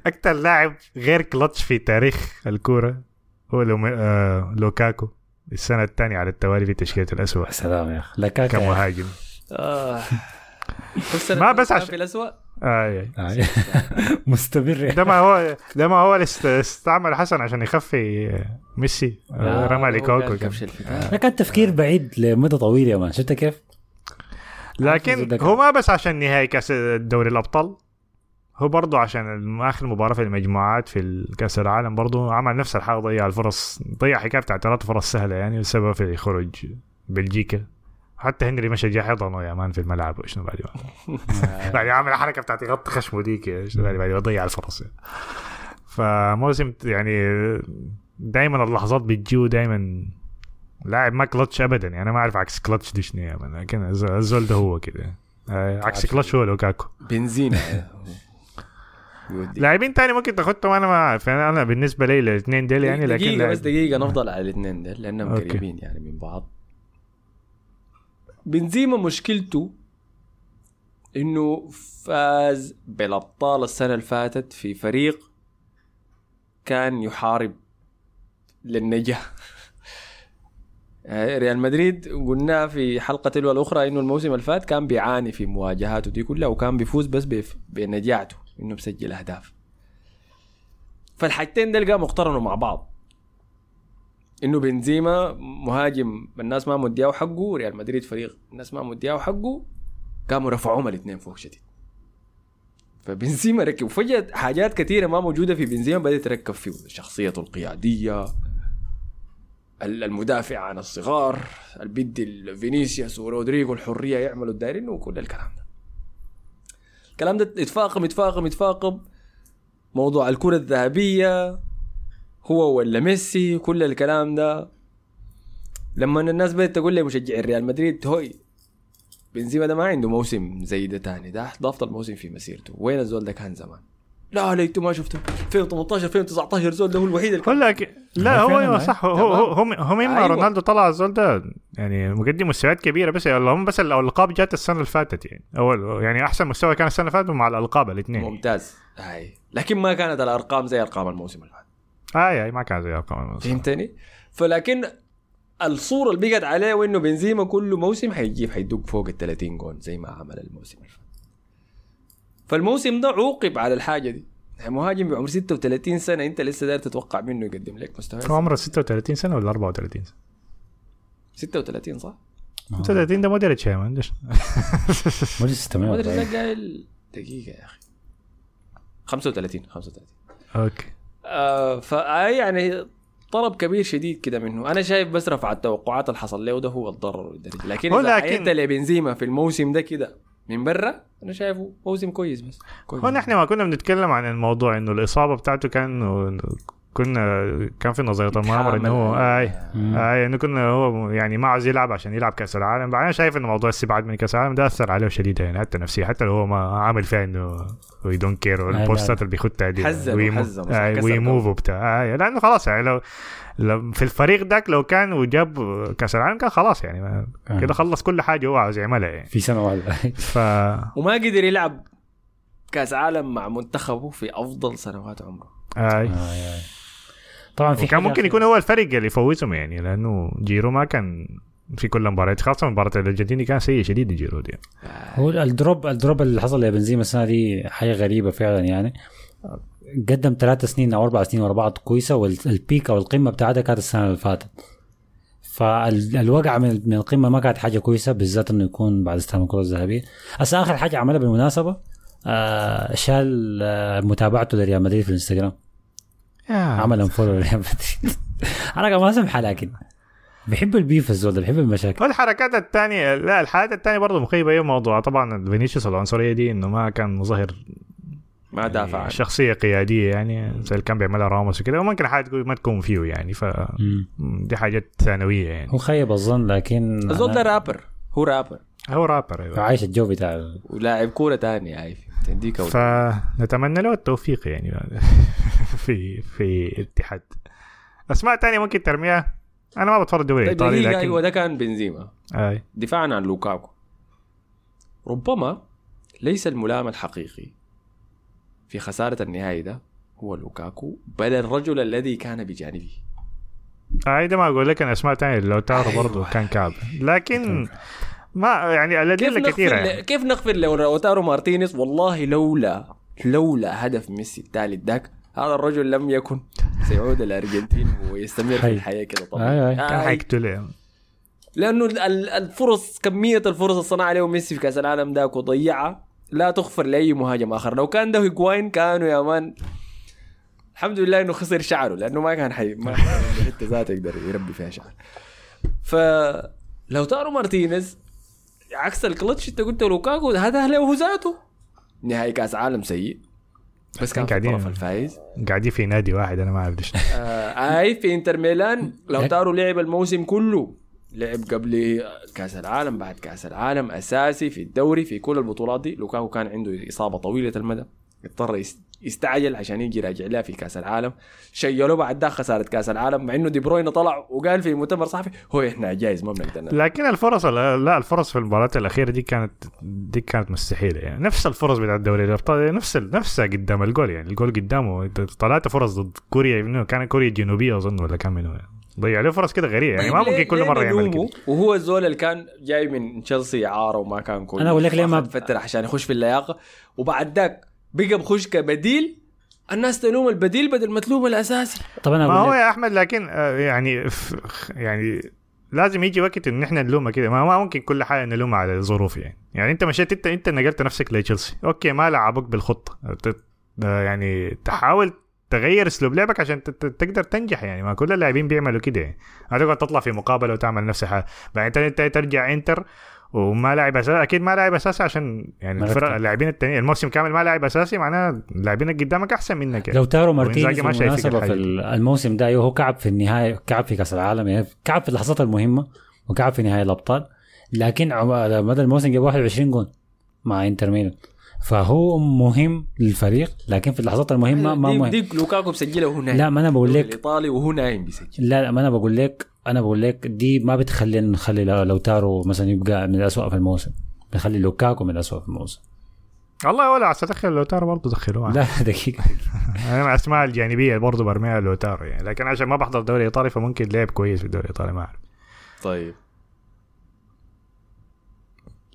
أكثر لاعب غير كلتش في تاريخ الكورة هو لو آه لوكاكو. السنة الثانية على التوالي في تشكيلة الاسوء سلام يا أخي. لكاكا كمهاجم. آه. ما بس عشان- في الأسوأ؟ آه آه. مستمر يا ده ما هو ده ما هو استعمل حسن عشان يخفي ميسي آه، رمى لكوكو. ده كان تفكير بعيد لمدة طويلة يا مان شفت كيف؟ لكن. هو ما بس عشان نهائي كأس دوري الأبطال هو برضه عشان آخر مباراة في المجموعات في كاس العالم برضه عمل نفس الحاجة ضيع الفرص ضيع حكاية بتاعت ثلاث فرص سهله يعني بسبب في خروج بلجيكا حتى هنري مشى جا حضنه يا مان في الملعب وشنو بعد ما بعد عامل الحركة بتاعت يغطي خشمه ديك بعد؟ بعد يضيع الفرص فموسم يعني دائما اللحظات بتجيه دائما لاعب ما كلتش ابدا يعني أنا ما أعرف عكس كلتش دي شنو يا man لكن الز- الزول ده هو كده. آه، عكس كلتش هو لوكاكو بنزين يودي. لاعبين تاني ممكن تاخدهم أنا ما أعرف يعني أنا بالنسبة لي الاثنين ديل يعني لكن لاعب- بس دقيقة نفضل على الاثنين دول لأنهم okay. قريبين يعني من بعض. بنزيما مشكلته إنه فاز بالأبطال السنة اللي فاتت في فريق كان يحارب للنجاح آه، ريال مدريد قلنا في حلقة تلو الأخرى إنه الموسم اللي فات كان بيعاني في مواجهاته دي كلها وكان بيفوز بس بنجاعته إنه بسجل أهداف. فالحاجتين دول قاموا اقترنوا مع بعض. إنه بنزيما مهاجم الناس ما مدياه حقه ريال مدريد فريق الناس ما مدياه حقه قاموا رفعوهم الاثنين فوق شديد. فبنزيما ركب وفجأة حاجات كثيرة ما موجودة في بنزيما بدأت تركب فيه شخصيته القيادية ال- المدافع عن الصغار البدي فينيسيوس ورودريجو الحرية يعملوا الدايرين وكل الكلام ده. الكلام ده يتفاقم يتفاقم يتفاقم موضوع الكرة الذهبية هو ولا ميسي كل الكلام ده. لما الناس بدأت تقول لي مشجع الريال مدريد هوي بنزيما ده ما عنده موسم زي ده تاني ده أفضل موسم في مسيرته. وين الزول ده كان زمان؟ لا ليتو ما شفته 2018 2019 الزول ده هو الوحيد اللي كان ولا ك... لا هو أيوه. صح. هو هو هو, هو, هو من ما أيوة. رونالدو طلع الزول ده؟ يعني مقدم مستويات كبيرة بس اللهم بس الألقاب جات السنة اللي فاتت يعني. اول يعني أحسن مستوى كان السنة اللي فاتت مع الألقاب الاثنين. ممتاز. هاي. لكن ما كانت الأرقام زي أرقام الموسم اللي فات. اي اي ما كان زي ارقام فهمتني؟ فلكن الصورة اللي بقت عليه وإنه بنزيما كل موسم حيجيب حيدق فوق ال 30 جون زي ما عمل الموسم اللي فات. فالموسم ده عوقب على الحاجة دي. يعني مهاجم بعمر 36 سنة أنت لسه داير تتوقع منه يقدم لك مستوى؟ هو عمره 36 سنة ولا 34 سنة؟ 36 صح؟ 36 ده مودريتش يا مان ده ما تمام ادري اذا قايل دقيقة يا أخي. 35 35 okay. آه فاي يعني طلب كبير شديد كده منه. أنا شايف بس رفع التوقعات اللي حصل له ده هو الضرر. لكن هو إذا لكن- عينت لبنزيما في الموسم ده كده من برا أنا شايفه موسم كويس بس. كويس. هو نحن ما كنا بنتكلم عن الموضوع إنه الإصابة بتاعته كان كنا كان في نظرية المؤامره إنه هو آي آي إنه كنا هو يعني ما عاوز يلعب عشان يلعب كأس العالم. بعدين شايف إنه موضوع الاستبعاد من كأس العالم ده أثر عليه شديد يعني حتى نفسيا حتى لو هو ما عامل فيها إنه We don't care لا. البوستات اللي بيخدها دي حزن ويموف قلبه. وبتاع. لأنه خلاص يعني لو لو في الفريق ذاك لو كان وجاب كأس العالم كان خلاص يعني آه. كده خلص كل حاجة هو عاوز يعملها يعني. في سنة واحدة. ف وما قدر يلعب كأس عالم مع منتخبه في أفضل سنوات عمره. آي. طبعا في حاجة ممكن يكون هو الفريق اللي يفوزهم يعني لأنه جيرو ما كان في كل المباريات خاصة مباراة الأرجنتين دي كان سيء شديد جيرو دي. هو ال drop ال drop اللي حصل لبنزيما السنة دي حاجة غريبة فعلا يعني. قدم ثلاث سنين أو أربع سنين ورا بعض كويسة وال peak أو القمه بتاعتها كانت السنة اللي فاتت. فالوقع من من القمة ما كانت حاجة كويسة بالذات إنه يكون بعد استلام الكرة الذهبية. هسه آخر حاجة عملها بالمناسبة آه شال آه متابعته لريال مدريد في الانستغرام. عمل unfollow لريال مدريد. حركه ما سمحه لكن بيحب ال beef الزول ده بيحب المشاكل. والحركات الثانية لا الحاجات الثانية برضه مخيبة. إيه موضوع طبعا فينيسيوس العنصرية دي إنه ما كان مظهر ما دافع عنه. شخصية قيادية يعني زي اللي كان بيعملها راموس وكده وممكن حاجة تقول ما تكون فيه يعني ف. دي حاجات ثانوية يعني. هو خيب الظن لكن الزول ده رابر. هو رابر. هو رابر أيوه. عايش الجو بتاع ولاعب كورة تديك أول. فنتمنى له التوفيق يعني. في في اتحاد أسماء ثانية ممكن ترميها أنا ما بتفرج دوري إيطالي دقيقة أيوه لكن ده كان بنزيما آي. دفاعا عن لوكاكو ربما ليس الملام الحقيقي في خسارة النهائي ده هو لوكاكو بل الرجل الذي كان بجانبه هاي ده ما أقول لك أنا أسماء تانية لو تعرف أيوة. برضه كان كعب لكن ما يعني الادله كثيرة. يعني. كيف نغفر لوتارو مارتينيز والله لولا لولا هدف ميسي الثالث ذاك هذا الرجل لم يكن سيعود الأرجنتين ويستمر في حي. الحياة كده أي طبعا. كان حيقتله لأنه ال- الفرص كمية الفرص اللي صنعها له ميسي في كأس العالم ذاك وضيعها لا تغفر لأي مهاجم آخر. لو كان ده هيجواين كانوا يا man الحمد لله إنه خسر شعره لأنه ما كان حي ما حتة ذاته يقدر يربي فيها شعر. فلوتارو مارتينيز عكس الكلتش أنت قلت لوكاكو هذا له ذاته. نهائي كأس عالم سيء. بس كان في قاعدين- الطرف الفايز. قاعدين في نادي واحد أنا ما أعرف ليش. آه اي في إنتر ميلان لوتارو لعب الموسم كله لعب قبل كأس العالم بعد كأس العالم أساسي في الدوري في كل البطولات دي. لوكاكو كان عنده إصابة طويلة المدى اضطر يستعجل عشان يجي راجع لها في كاس العالم. شيلوه بعد ده خساره كاس العالم مع إنه دي بروين طلع وقال في مؤتمر صحفي هو إحنا جايز ما بنقدر. لكن الفرص لا الفرص في المباراة الأخيرة دي كانت دي كانت مستحيلة يعني. نفس الفرص بتاعت دوري الأبطال نفس نفسها قدام الجول يعني. الجول قدامه ثلاثة فرص ضد كوريا منه كان كوريا الجنوبية أظن ولا كان منه يعني. ضيع له فرص كده غريبة يعني ما ممكن كل مرة يعمل كده. وهو الزول اللي كان جاي من تشيلسي اعاره وما كان كويس. أنا أقول لك ليه ما- فترة عشان يخش في اللياقة. وبعد ذاك بقى بخش كبديل الناس تلوم البديل بدل ما تلوم الأساسي. طبعا أنا ما هو يا أحمد لكن آه، يعني ف- يعني لازم يجي وقت إن إحنا نلومها كده. ما, ما ممكن كل حاجة نلومها على الظروف يعني. يعني أنت مشيت أنت أنت نقلت نفسك لتشيلسي. okay ما لعبك بالخطة. ت- يعني تحاول تغير أسلوب لعبك عشان ت- ت- تقدر تنجح يعني. ما كل اللاعبين بيعملوا كده يعني. ما تقعد تطلع في مقابلة وتعمل نفس الحاجة. بعدين ترجع إنتر. وما لاعب أساسي أكيد ما لاعب أساسي عشان يعني الفرق. اللاعبين التانيين الموسم كامل ما لاعب أساسي معناه اللاعبين اللي قدامك أحسن منك يعني. لوتارو مارتينيز بالمناسبه في. الموسم ده هو كعب في النهاية كعب في كأس العالم يعني كعب في اللحظات المهمة وكعب في نهائي الأبطال لكن على مدى الموسم جاب 21 جون مع إنتر ميلان فهو مهم للفريق لكن في اللحظات المهمة ما مهم دي لوكاكو مسجله وهو نايم لا ما أنا بقول لك الإيطالي وهو نايم بيسجل لا لا ما أنا بقول لك أنا بقول لك دي ما بتخلي نخلي لو لوتارو مثلا يبقى من الاسوء في الموسم. بخلي لوكاكو من الاسوء في الموسم. والله ولا عسى دخل لوتارو برضه دخلوه. لا دقيقة. أنا مع الأسماء الجانبية برضه برميها لوتارو يعني. لكن عشان ما بحضر الدوري الايطالي فممكن لعب كويس في الدوري الإيطالي ما أعرف. طيب.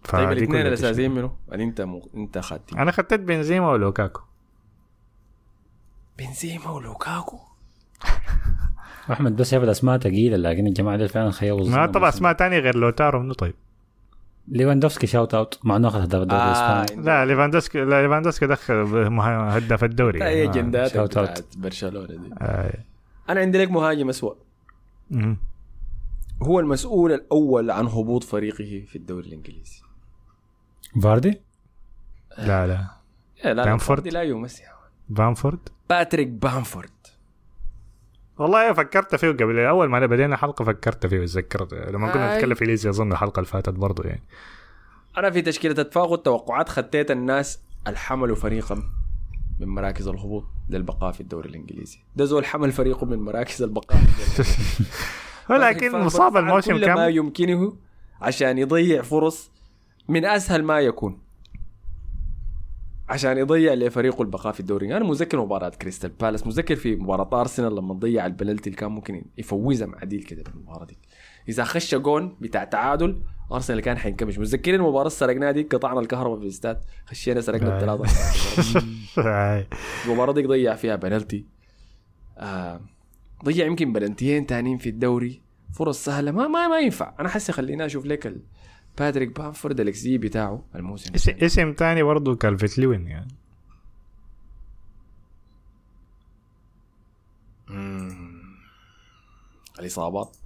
طيب الاثنين. الاساسيين اللي أنت م... أنت اخذت أنا خطيت بنزيما ولوكاكو. بنزيما ولوكاكو؟ أحمد بس شايف الأسماء ثقيله لكن الجماعة دي فعلا خيبوا ما طبعا أسماء تانية غير لوتارو منو طيب؟ ليفاندوفسكي shout out مع إنه أخذ هداف الدوري آه الإسباني. لا ليفاندوسكي لا ليفاندوسكي دخل هداف الدوري. يعني جندات shout out. بتاعت برشلونة دي. آه. أنا عندي لك مهاجم اسوء. هو المسؤول الأول عن هبوط فريقه في الدوري الإنجليزي. فاردي؟ لا لا. لا لا بامفورد؟ فاردي لا يمسي بامفورد؟ باتريك بامفورد. والله فكرت فيه قبل أول ما بدينا حلقة فكرت فيه وتذكرت لما كنا آي. نتكلم في ليدز أظن الحلقة اللي فاتت برضه يعني. أنا في تشكيلة اتفاق والتوقعات خطيت الناس الحملوا فريقا من مراكز الهبوط للبقاء في الدوري الإنجليزي. ده زول حمل فريقه من مراكز البقاء. ولكن مصاب الموسم كل ما يمكنه عشان يضيع فرص من أسهل ما يكون. عشان يضيع لفريقه البقاء في الدوري. أنا متذكر مباراة كريستال بالاس متذكر في مباراة أرسنال لما ضيع البلنتي اللي كان ممكن يفوزها مع عديل كده بالمباراه دي. إذا خش جون بتاع تعادل أرسنال كان حينكمش متذكرين المباراة سرقناها دي؟ قطعنا الكهرباء في الاستاد خشينا سرقنا. الثلاثة. المباراه دي ضيع فيها بنالتي. آه ضيع يمكن بلنتيين تانيين في الدوري. فرص سهلة. ما ما ما ينفع. أنا حسي خليني أشوف لك ال... باتريك بامفورد الاكس جي بتاعه الموسم اسم. اسم تاني برضه كالفيت لوين يعني. مم. الإصابات؟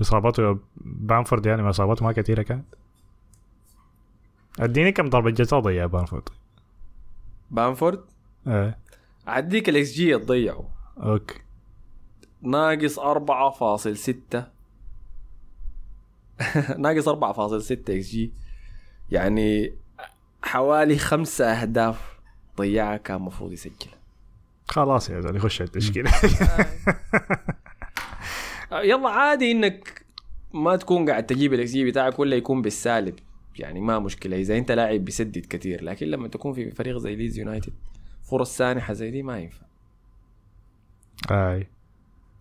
إصاباته بامفورد يعني إصاباته ما كثيرة كانت. أديني كم ضربة جزاء ضيع بامفورد. بامفورد؟ آه. عديك الاكس جي تضيعه okay. ناقص 4.6 ناقص 4.6 إكس جي. يعني حوالي خمسة أهداف ضيعها كان المفروض يسجلها خلاص يا زلمة يخش التشكيله يلا عادي إنك ما تكون قاعد تجيب الإكس جي بتاعك ولا يكون بالسالب. يعني ما مشكلة. إذا أنت لاعب بيسدد كثير لكن لما تكون في فريق زي ليز يونايتد فرص سانحة زي دي ما ينفع. أي.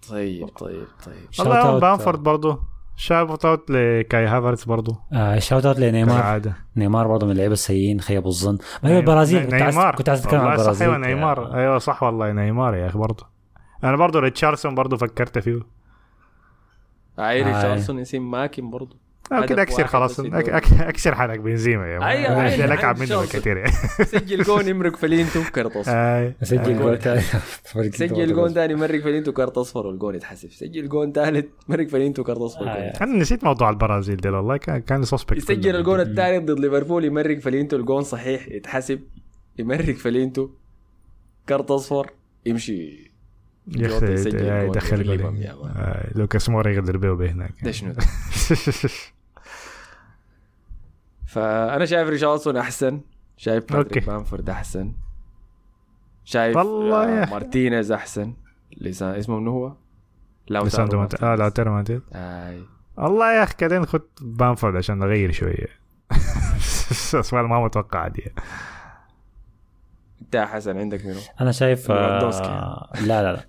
طيب طيب طيب. shout والله out. بامفورد برضه shout out لكاي هافرتس برضه آه shout out لنيمار. كالعادة. نيمار برضه من اللعيبة السيئين خيبوا الظن. أيوه البرازيل؟ كنت عايز نيمار. كنت عايز أتكلم عن البرازيل صح أيوه نيمار. أيوه صح والله نيمار يا أخي برضه أنا برضه ريتشاردسون برضه فكرت فيه. اي آه. ريتشاردسون اسم ماكن برضه كده أكسر خلاص. أكسر حنك بنزيما يا man. أيوة، لك عب أيوة، منه. كتير يعني سجل جون يمرق فنيلتو كرت اصفر سجل جول تاني. سجل جون ثاني مرق فنيلتو كرت اصفر والجون يتحسب. سجل جون ثالث مرق فنيلتو كرت اصفر آه، يا. أنا نسيت موضوع البرازيل ده والله. كان كان suspect يسجل الجون الثالث ضد ليفربول يمرق فنيلتو الجون صحيح يتحسب. يمرق فنيلتو كرت اصفر يمشي. يسجل جون يدخل يا. آه، لوكاس مورا يقدر بيه بهناك ده شنو ده؟ فأنا شايف ريشاردسون أحسن شايف باتريك. بامفورد أحسن شايف والله يا آه. مارتينيز أحسن لسان اسمه منو هو؟ لاوتارو ليساندرو مارتي- آه مارتينيز. لاوتارو مارتينيز أي والله يا أخي كده خد بامفورد عشان نغير شوية اسماء ما متوقعه دي أنت حسن عندك منو؟ أنا شايف. آه لا لا لا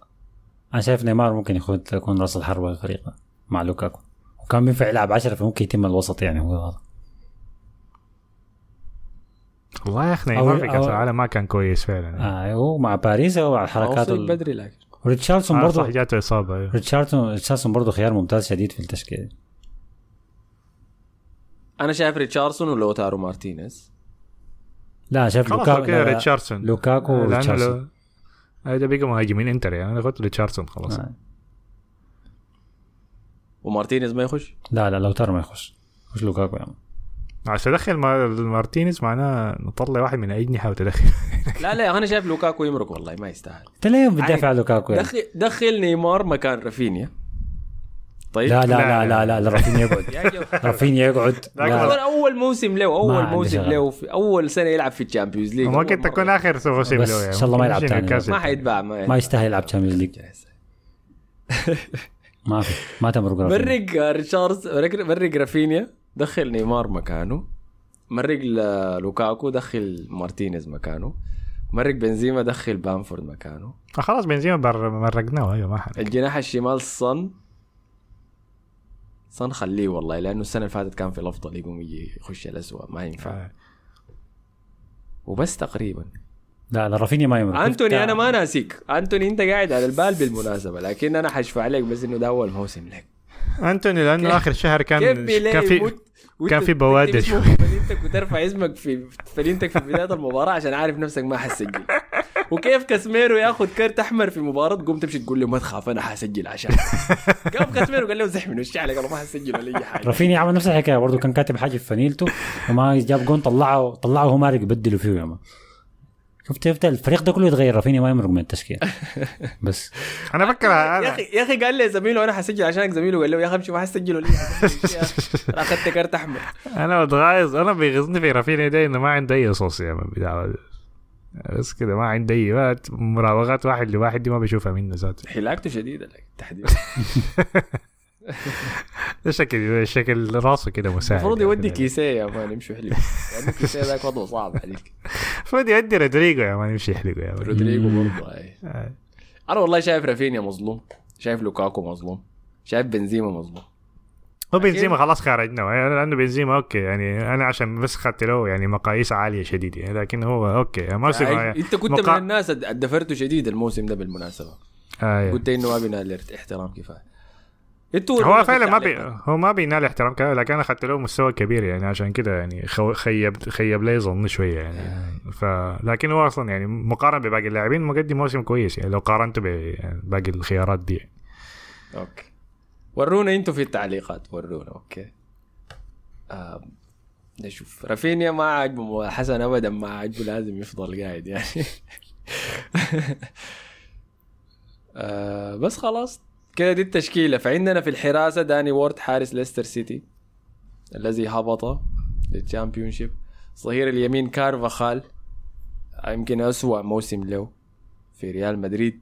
أنا شايف نيمار ممكن يكون يكون راس الحربة الفريق مع لوكاكو وكان بينفع يلعب 10 فممكن يتم الوسط يعني هو هذا والله يا أخي نيمار أو- في كاس العالم ما كان كويس فعلا. آه هو مع باريس هو على الحركات ال- بدري لكن. وريتشاردسون آه، صح برضه جاته إصابة أيوه. ريتشاردسون ريتشاردسون برضه خيار ممتاز شديد في التشكيل. أنا شايف ريتشاردسون ولاوتارو مارتينيز؟ لا شايف لوكاكو كده لا، ريتشاردسون. لوكاكو وريتشاردسون. لو هذا بقى مهاجمين إنتر يعني أنا قلت ريتشاردسون خلاص. آه. ومارتينيز ما يخش؟ لا لا لاوتارو ما يخش. مش لوكاكو يعني عشان تدخل ما- مارتينيز معناه نطلع واحد من الاجنحه وتدخل لا لا أنا شايف لوكاكو يمرق والله ما يستاهل أنت ليه بتدافع على لوكاكو يعني؟ دخل دخل نيمار مكان رافينيا طيب لا لا لا لا لا, لا رافينيا يقعد. رافينيا يقعد. اول موسم له أول موسم. له في أول سنة يلعب في ال Champions League ممكن. تكون آخر موسم له يعني إن شاء الله ما يلعب. نيوكاسل. ما حيتباع ما, يستاهل يلعب Champions League ما في ما تمرق رافينيا مرق ريتشاردز مرق رافينيا دخل نيمار مكانه مرق لوكاكو دخل مارتينيز مكانه مرق بنزيما دخل بامفورد مكانه. آه، خلاص بنزيما بر- مرقناه أيوه ما حد الجناح الشمال صن صن خليه والله لأنه السنة اللي فاتت كان في الأفضل يقوم يجي يخش الاسوء ما ينفع. آه. وبس تقريبا. لا لا رافينيا ما يمرق أنتوني أنا ما ناسيك. أنتوني أنت قاعد على البال بالمناسبة لكن أنا حشفع عليك بس إنه ده أول موسم لك. أنتوني لأنه كيف- آخر شهر كان كيف كان في كان في بوادر. فنيلتك وترفع اسمك في فنيلتك في بداية المباراة عشان عارف نفسك ما حتسجل. وكيف كاسميرو ياخذ كرت أحمر في مباراة؟ تقوم تمشي تقول له ما تخاف أنا حسجل عشان. قام كاسميرو قال له زح من وش عليك أنا ما حسجل ولا أي حاجة. رافينيا عمل نفس الحكاية برضه كان كاتب حاجة في فنيلته وما جاب جون طلعه طلعه وهو مارق يبدلوا فيه يا man شفت شفت الفريق ده كله يتغير رافينيا ما يمرق من التشكيل. بس. أنا أفكر يا أنا. أخي يا أخي قال لي زميله أنا حسجل عشانك زميله قال له يا أخي امشي ما حسجل ولا أنا أخذت كرت أحمر. أنا بتغايظ أنا بيغيظني في رافينيا ده إنه ما عنده أي صوص يا من بتاع. بس كده ما عنده أي مراوغات واحد لواحد دي ما بشوفها منه ذاته. حلاقته شديدة لك تحديدا. ده شكل شكل راسه كده مساعد المفروض يودي كيسيه يا مان يمشي يحلق يعني كيسيه ذاك وضعه صعب عليك. المفروض يودي رودريجو يا man يمشي يحلقه يا man رودريجو برضه. آه. أنا والله شايف رافينيا مظلوم شايف لوكاكو مظلوم شايف بنزيما مظلوم. هو بنزيما خلاص خرجنا يعني لأنه بنزيما okay يعني أنا عشان بس خدت له يعني مقاييس عالية شديد يعني لكن هو okay موسم يعني أنت كنت مقا- من الناس ادفرته شديد الموسم ده بالمناسبة. آه قلت إنه ما بينال احترام كفاية. أنتوا هو فعلا ما بي. هو ما بينال احترام كده لكن أنا أخذت له مستوى كبير يعني عشان كده يعني خو- خيب خيب لي ظني شوية يعني. ف لكن هو أصلا يعني مقارنة بباقي اللاعبين مقدم موسم كويس يعني لو قارنته بباقي الخيارات دي. يعني. okay. ورونا أنتوا في التعليقات ورونا okay. آه نشوف. رافينيا ما عاجبه حسن ابدا ما عاجبه لازم يفضل قاعد يعني. آه بس خلاص. كده دي التشكيلة. فعندنا في الحراسة داني وورد حارس ليستر سيتي الذي هبط لل Championship ظهير اليمين كارفاخال يمكن أسوأ موسم له في ريال مدريد.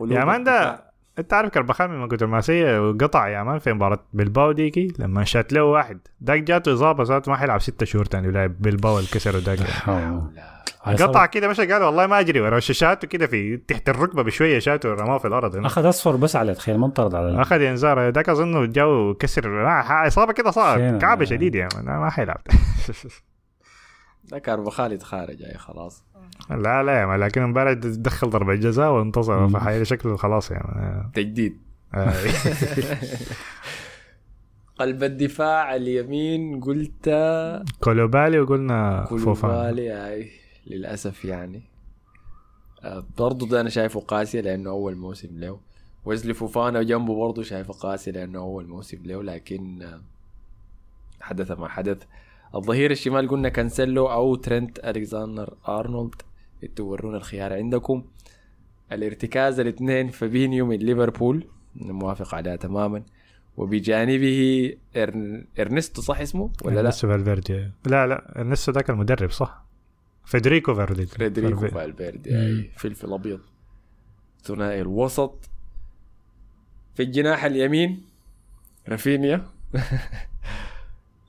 يا man ده. انت عارف كارفاخال من كتر ما سيء قطع يا man في مباراة بلباو ديكي لما شات له واحد. داك جاته إصابة ذاته ما حيلعب ستة شهور تاني ولعب بلباو اللي كسره داك قطع كده مشى قال والله ما اجري ورا شاته كده في تحت الركبة بشوية شاته رماه في الأرض. هنا. أخذ أصفر بس على تخيل ما انطرد على أخذ انذار ذاك اظنه جاو كسر ما- إصابة كده صار؟ كعبة شديد يا man ما حيلعب. ده كارفخال يتخارج يعني خلاص. لا لا يا man لكن امبارح دخل ضربة جزاء وانتصر. فحي شكله خلاص man تجديد. آه. قلب الدفاع اليمين قلت كوليبالي وقلنا كوليبالي هاي للأسف يعني. آه، برضو ده أنا شايفه قاسي لأنه أول موسم له. ويزلي فوفانا جنبه برضو شايفه قاسي لأنه أول موسم له لكن آه، حدث ما حدث. الظهير الشمال قلنا كانسيلو أو ترنت الكساندر أرنولد. أنتوا ورونا الخيار عندكم. الارتكاز الاثنين فابينيو من ليفربول. موافق عليها تماما. وبجانبه إرن... إرنستو صح اسمه ولا لا؟ إرنستو فالفيردي. لا لا إرنستو ذاك المدرب صح؟ فيدريكو فالفيردي. فريدريكو فالفي- فالفيردي أي فلفل أبيض. ثنائي الوسط. في الجناح اليمين رافينيا.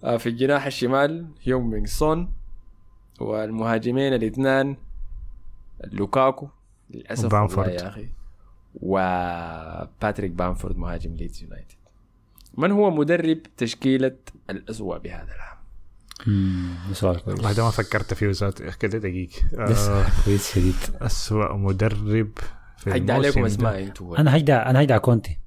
في الجناح الشمال هيونغ مينغ سون والمهاجمين الاثنان لوكاكو للأسف وبامفورد. والله يا أخي وباتريك بامفورد مهاجم ليدز يونايتد. من هو مدرب تشكيلة الأسوأ بهذا العام؟ سؤال كويس. والله ده ما فكرت فيه ذات كده دقيقة. آه كويس شديد. أسوأ مدرب في حد الموسم عليكم أنتوا. أنا هيدع أنا هيدع كونتي.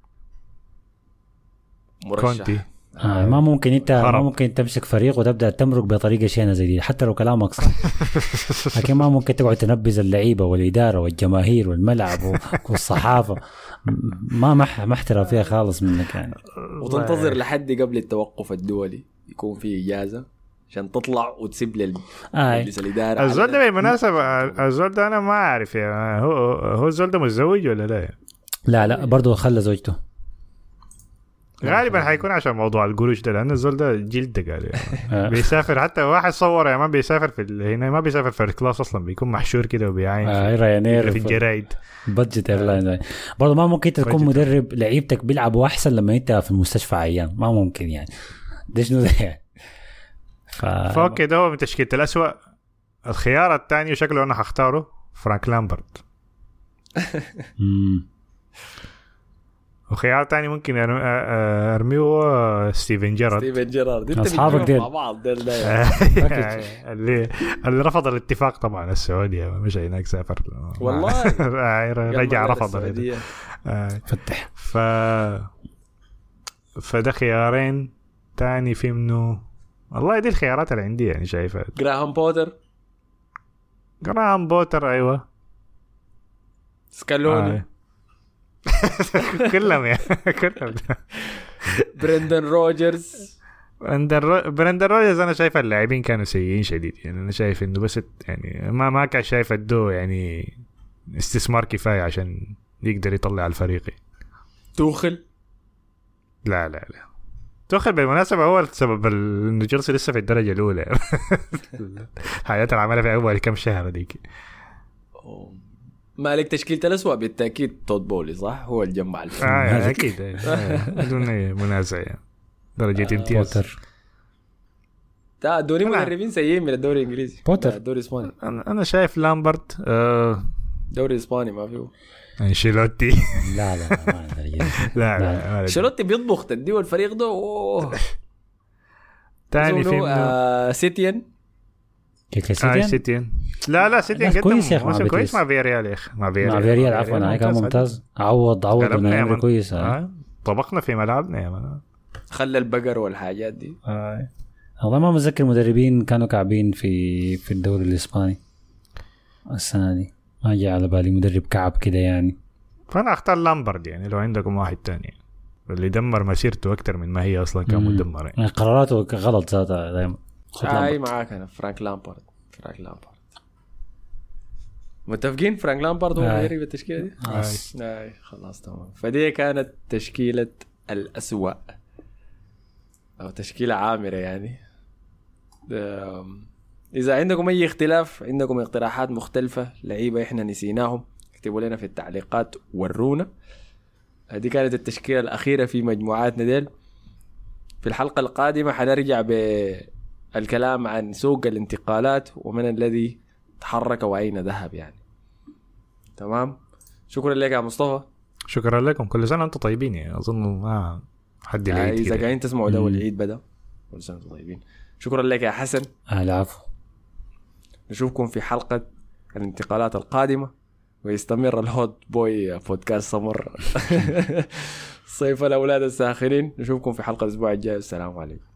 مرشح. كونتي. آه ما ممكن انت ما. ممكن تمسك فريق وتبدأ تمرق بطريقة شينة زي دي. حتى لو كلامك صح لكن ما ممكن تقعد تنبذ اللعيبة والإدارة والجماهير والملعب والصحافة. ما مح ما احترافيه خالص منك يعني. وتنتظر لحد قبل التوقف الدولي يكون في إجازة عشان تطلع وتسيب لل- آه. لمجلس الإدارة الزول ده بالمناسبة الزول ده أنا ما أعرف يا هو هو الزول ده متزوج ولا لا؟ لا لا برضه خلى زوجته. غالبا حيكون عشان موضوع القروش ده لأن الزول ده جلد قال يعني. آه. بيسافر حتى واحد صور يا ما بيسافر في ال- هنا ما بيسافر في ال class أصلا بيكون محشور كده وبيعاين آه في- في الجرايد. budget airline برضه ما ممكن انت تكون. مدرب لعيبتك بيلعبوا أحسن لما أنت في المستشفى عيان. ما ممكن يعني. ده شنو ده يعني؟ ف... ف okay ده هو من تشكيلة الأسوأ. الخيار الثاني شكله أنا حختاره فرانك لامبارد. وخيار تاني ممكن أرميه هو ستيفن جيرارد. ستيفن جيرارد. بتجيبهم ديل. مع بعض ديل ده اللي اللي رفض الاتفاق طبعا السعودية. مش هناك سافر. والله. رجع رفض. آه، فتح. ف فده خيارين. تاني في منه والله دي الخيارات اللي عندي يعني شايفها. جراهام بوتر. جراهام بوتر أيوه. سكالوني. آه. كلهم يعني كلهم. برندن روجرز. برندن رو- برندن روجرز أنا شايف اللاعبين كانوا سيئين شديد. يعني أنا شايف إنه بس يعني ما ما كان شايف ادوه يعني استثمار كفاية عشان يقدر يطلع الفريق. توخل؟ لا لا لا. توخل بالمناسبة هو السبب ال- إنه تشيلسي لسه في الدرجة الأولى. حياته اللي عملها في أول كم شهر ديك مالك تشكيلة الأسوأ بالتأكيد تود بولي صح؟ هو اللي جمع الفريق آه يعني أكيد آه، بدون أي منازع يعني. درجة امتياز. بوتر. دوري. مدربين سيئين من الدوري الإنجليزي. بوتر. الدوري الإسباني أنا أنا شايف لامبارد آه الدوري الإسباني ما فيه أنشيلوتي. لا لا لا لا لا شيلوتي بيطبخ تديه الفريق ده أوه. تاني في آه سيتيان. كيف آه سيتيان سيتيان لا لا سيتيان لا، قدم كويس يا مع موسم كويس. مع فياريال يا أخي مع فياريال مع فيريال عفوا هاي كان ممتاز عوض عوض من. كويس. طبقنا في ملعبنا يا man خلى البقر والحاجات دي آه. والله ما متذكر مدربين كانوا كعبين في في الدوري الاسباني السنة دي ما جاء على بالي مدرب كعب كده يعني فانا اختار لامبارد يعني لو عندكم واحد تاني اللي دمر مسيرته أكثر من ما هي أصلا كان مم. مدمر يعني. يعني قراراته غلط ذاتها دائما هاي معاك أنا فرانك لامبارد فرانك لامبارد متفقين؟ فرانك لامبارد هو. مدرب التشكيلة دي؟ خلاص. أي. خلاص تمام. فدي كانت تشكيلة الأسوأ. أو تشكيلة عامرة يعني. إذا عندكم أي اختلاف عندكم اقتراحات مختلفة لعيبة إحنا نسيناهم اكتبوا لنا في التعليقات ورونا. هذه كانت التشكيلة الأخيرة في مجموعاتنا ديل. في الحلقة القادمة حنرجع بالكلام عن سوق الانتقالات ومن الذي تحرك وأين ذهب يعني. تمام؟ شكرا لك يا مصطفى. شكرا لكم. كل سنة وأنتم طيبين يعني أظن ما حد العيد إذا. قاعدين تسمعوا ده والعيد بدأ كل سنة وأنتم طيبين. شكرا لك يا حسن. آه العفو. نشوفكم في حلقة الانتقالات القادمة ويستمر الهوت بوي بودكاست سمر. صيف الأولاد الساخرين. نشوفكم في حلقة الأسبوع الجاي. السلام عليكم.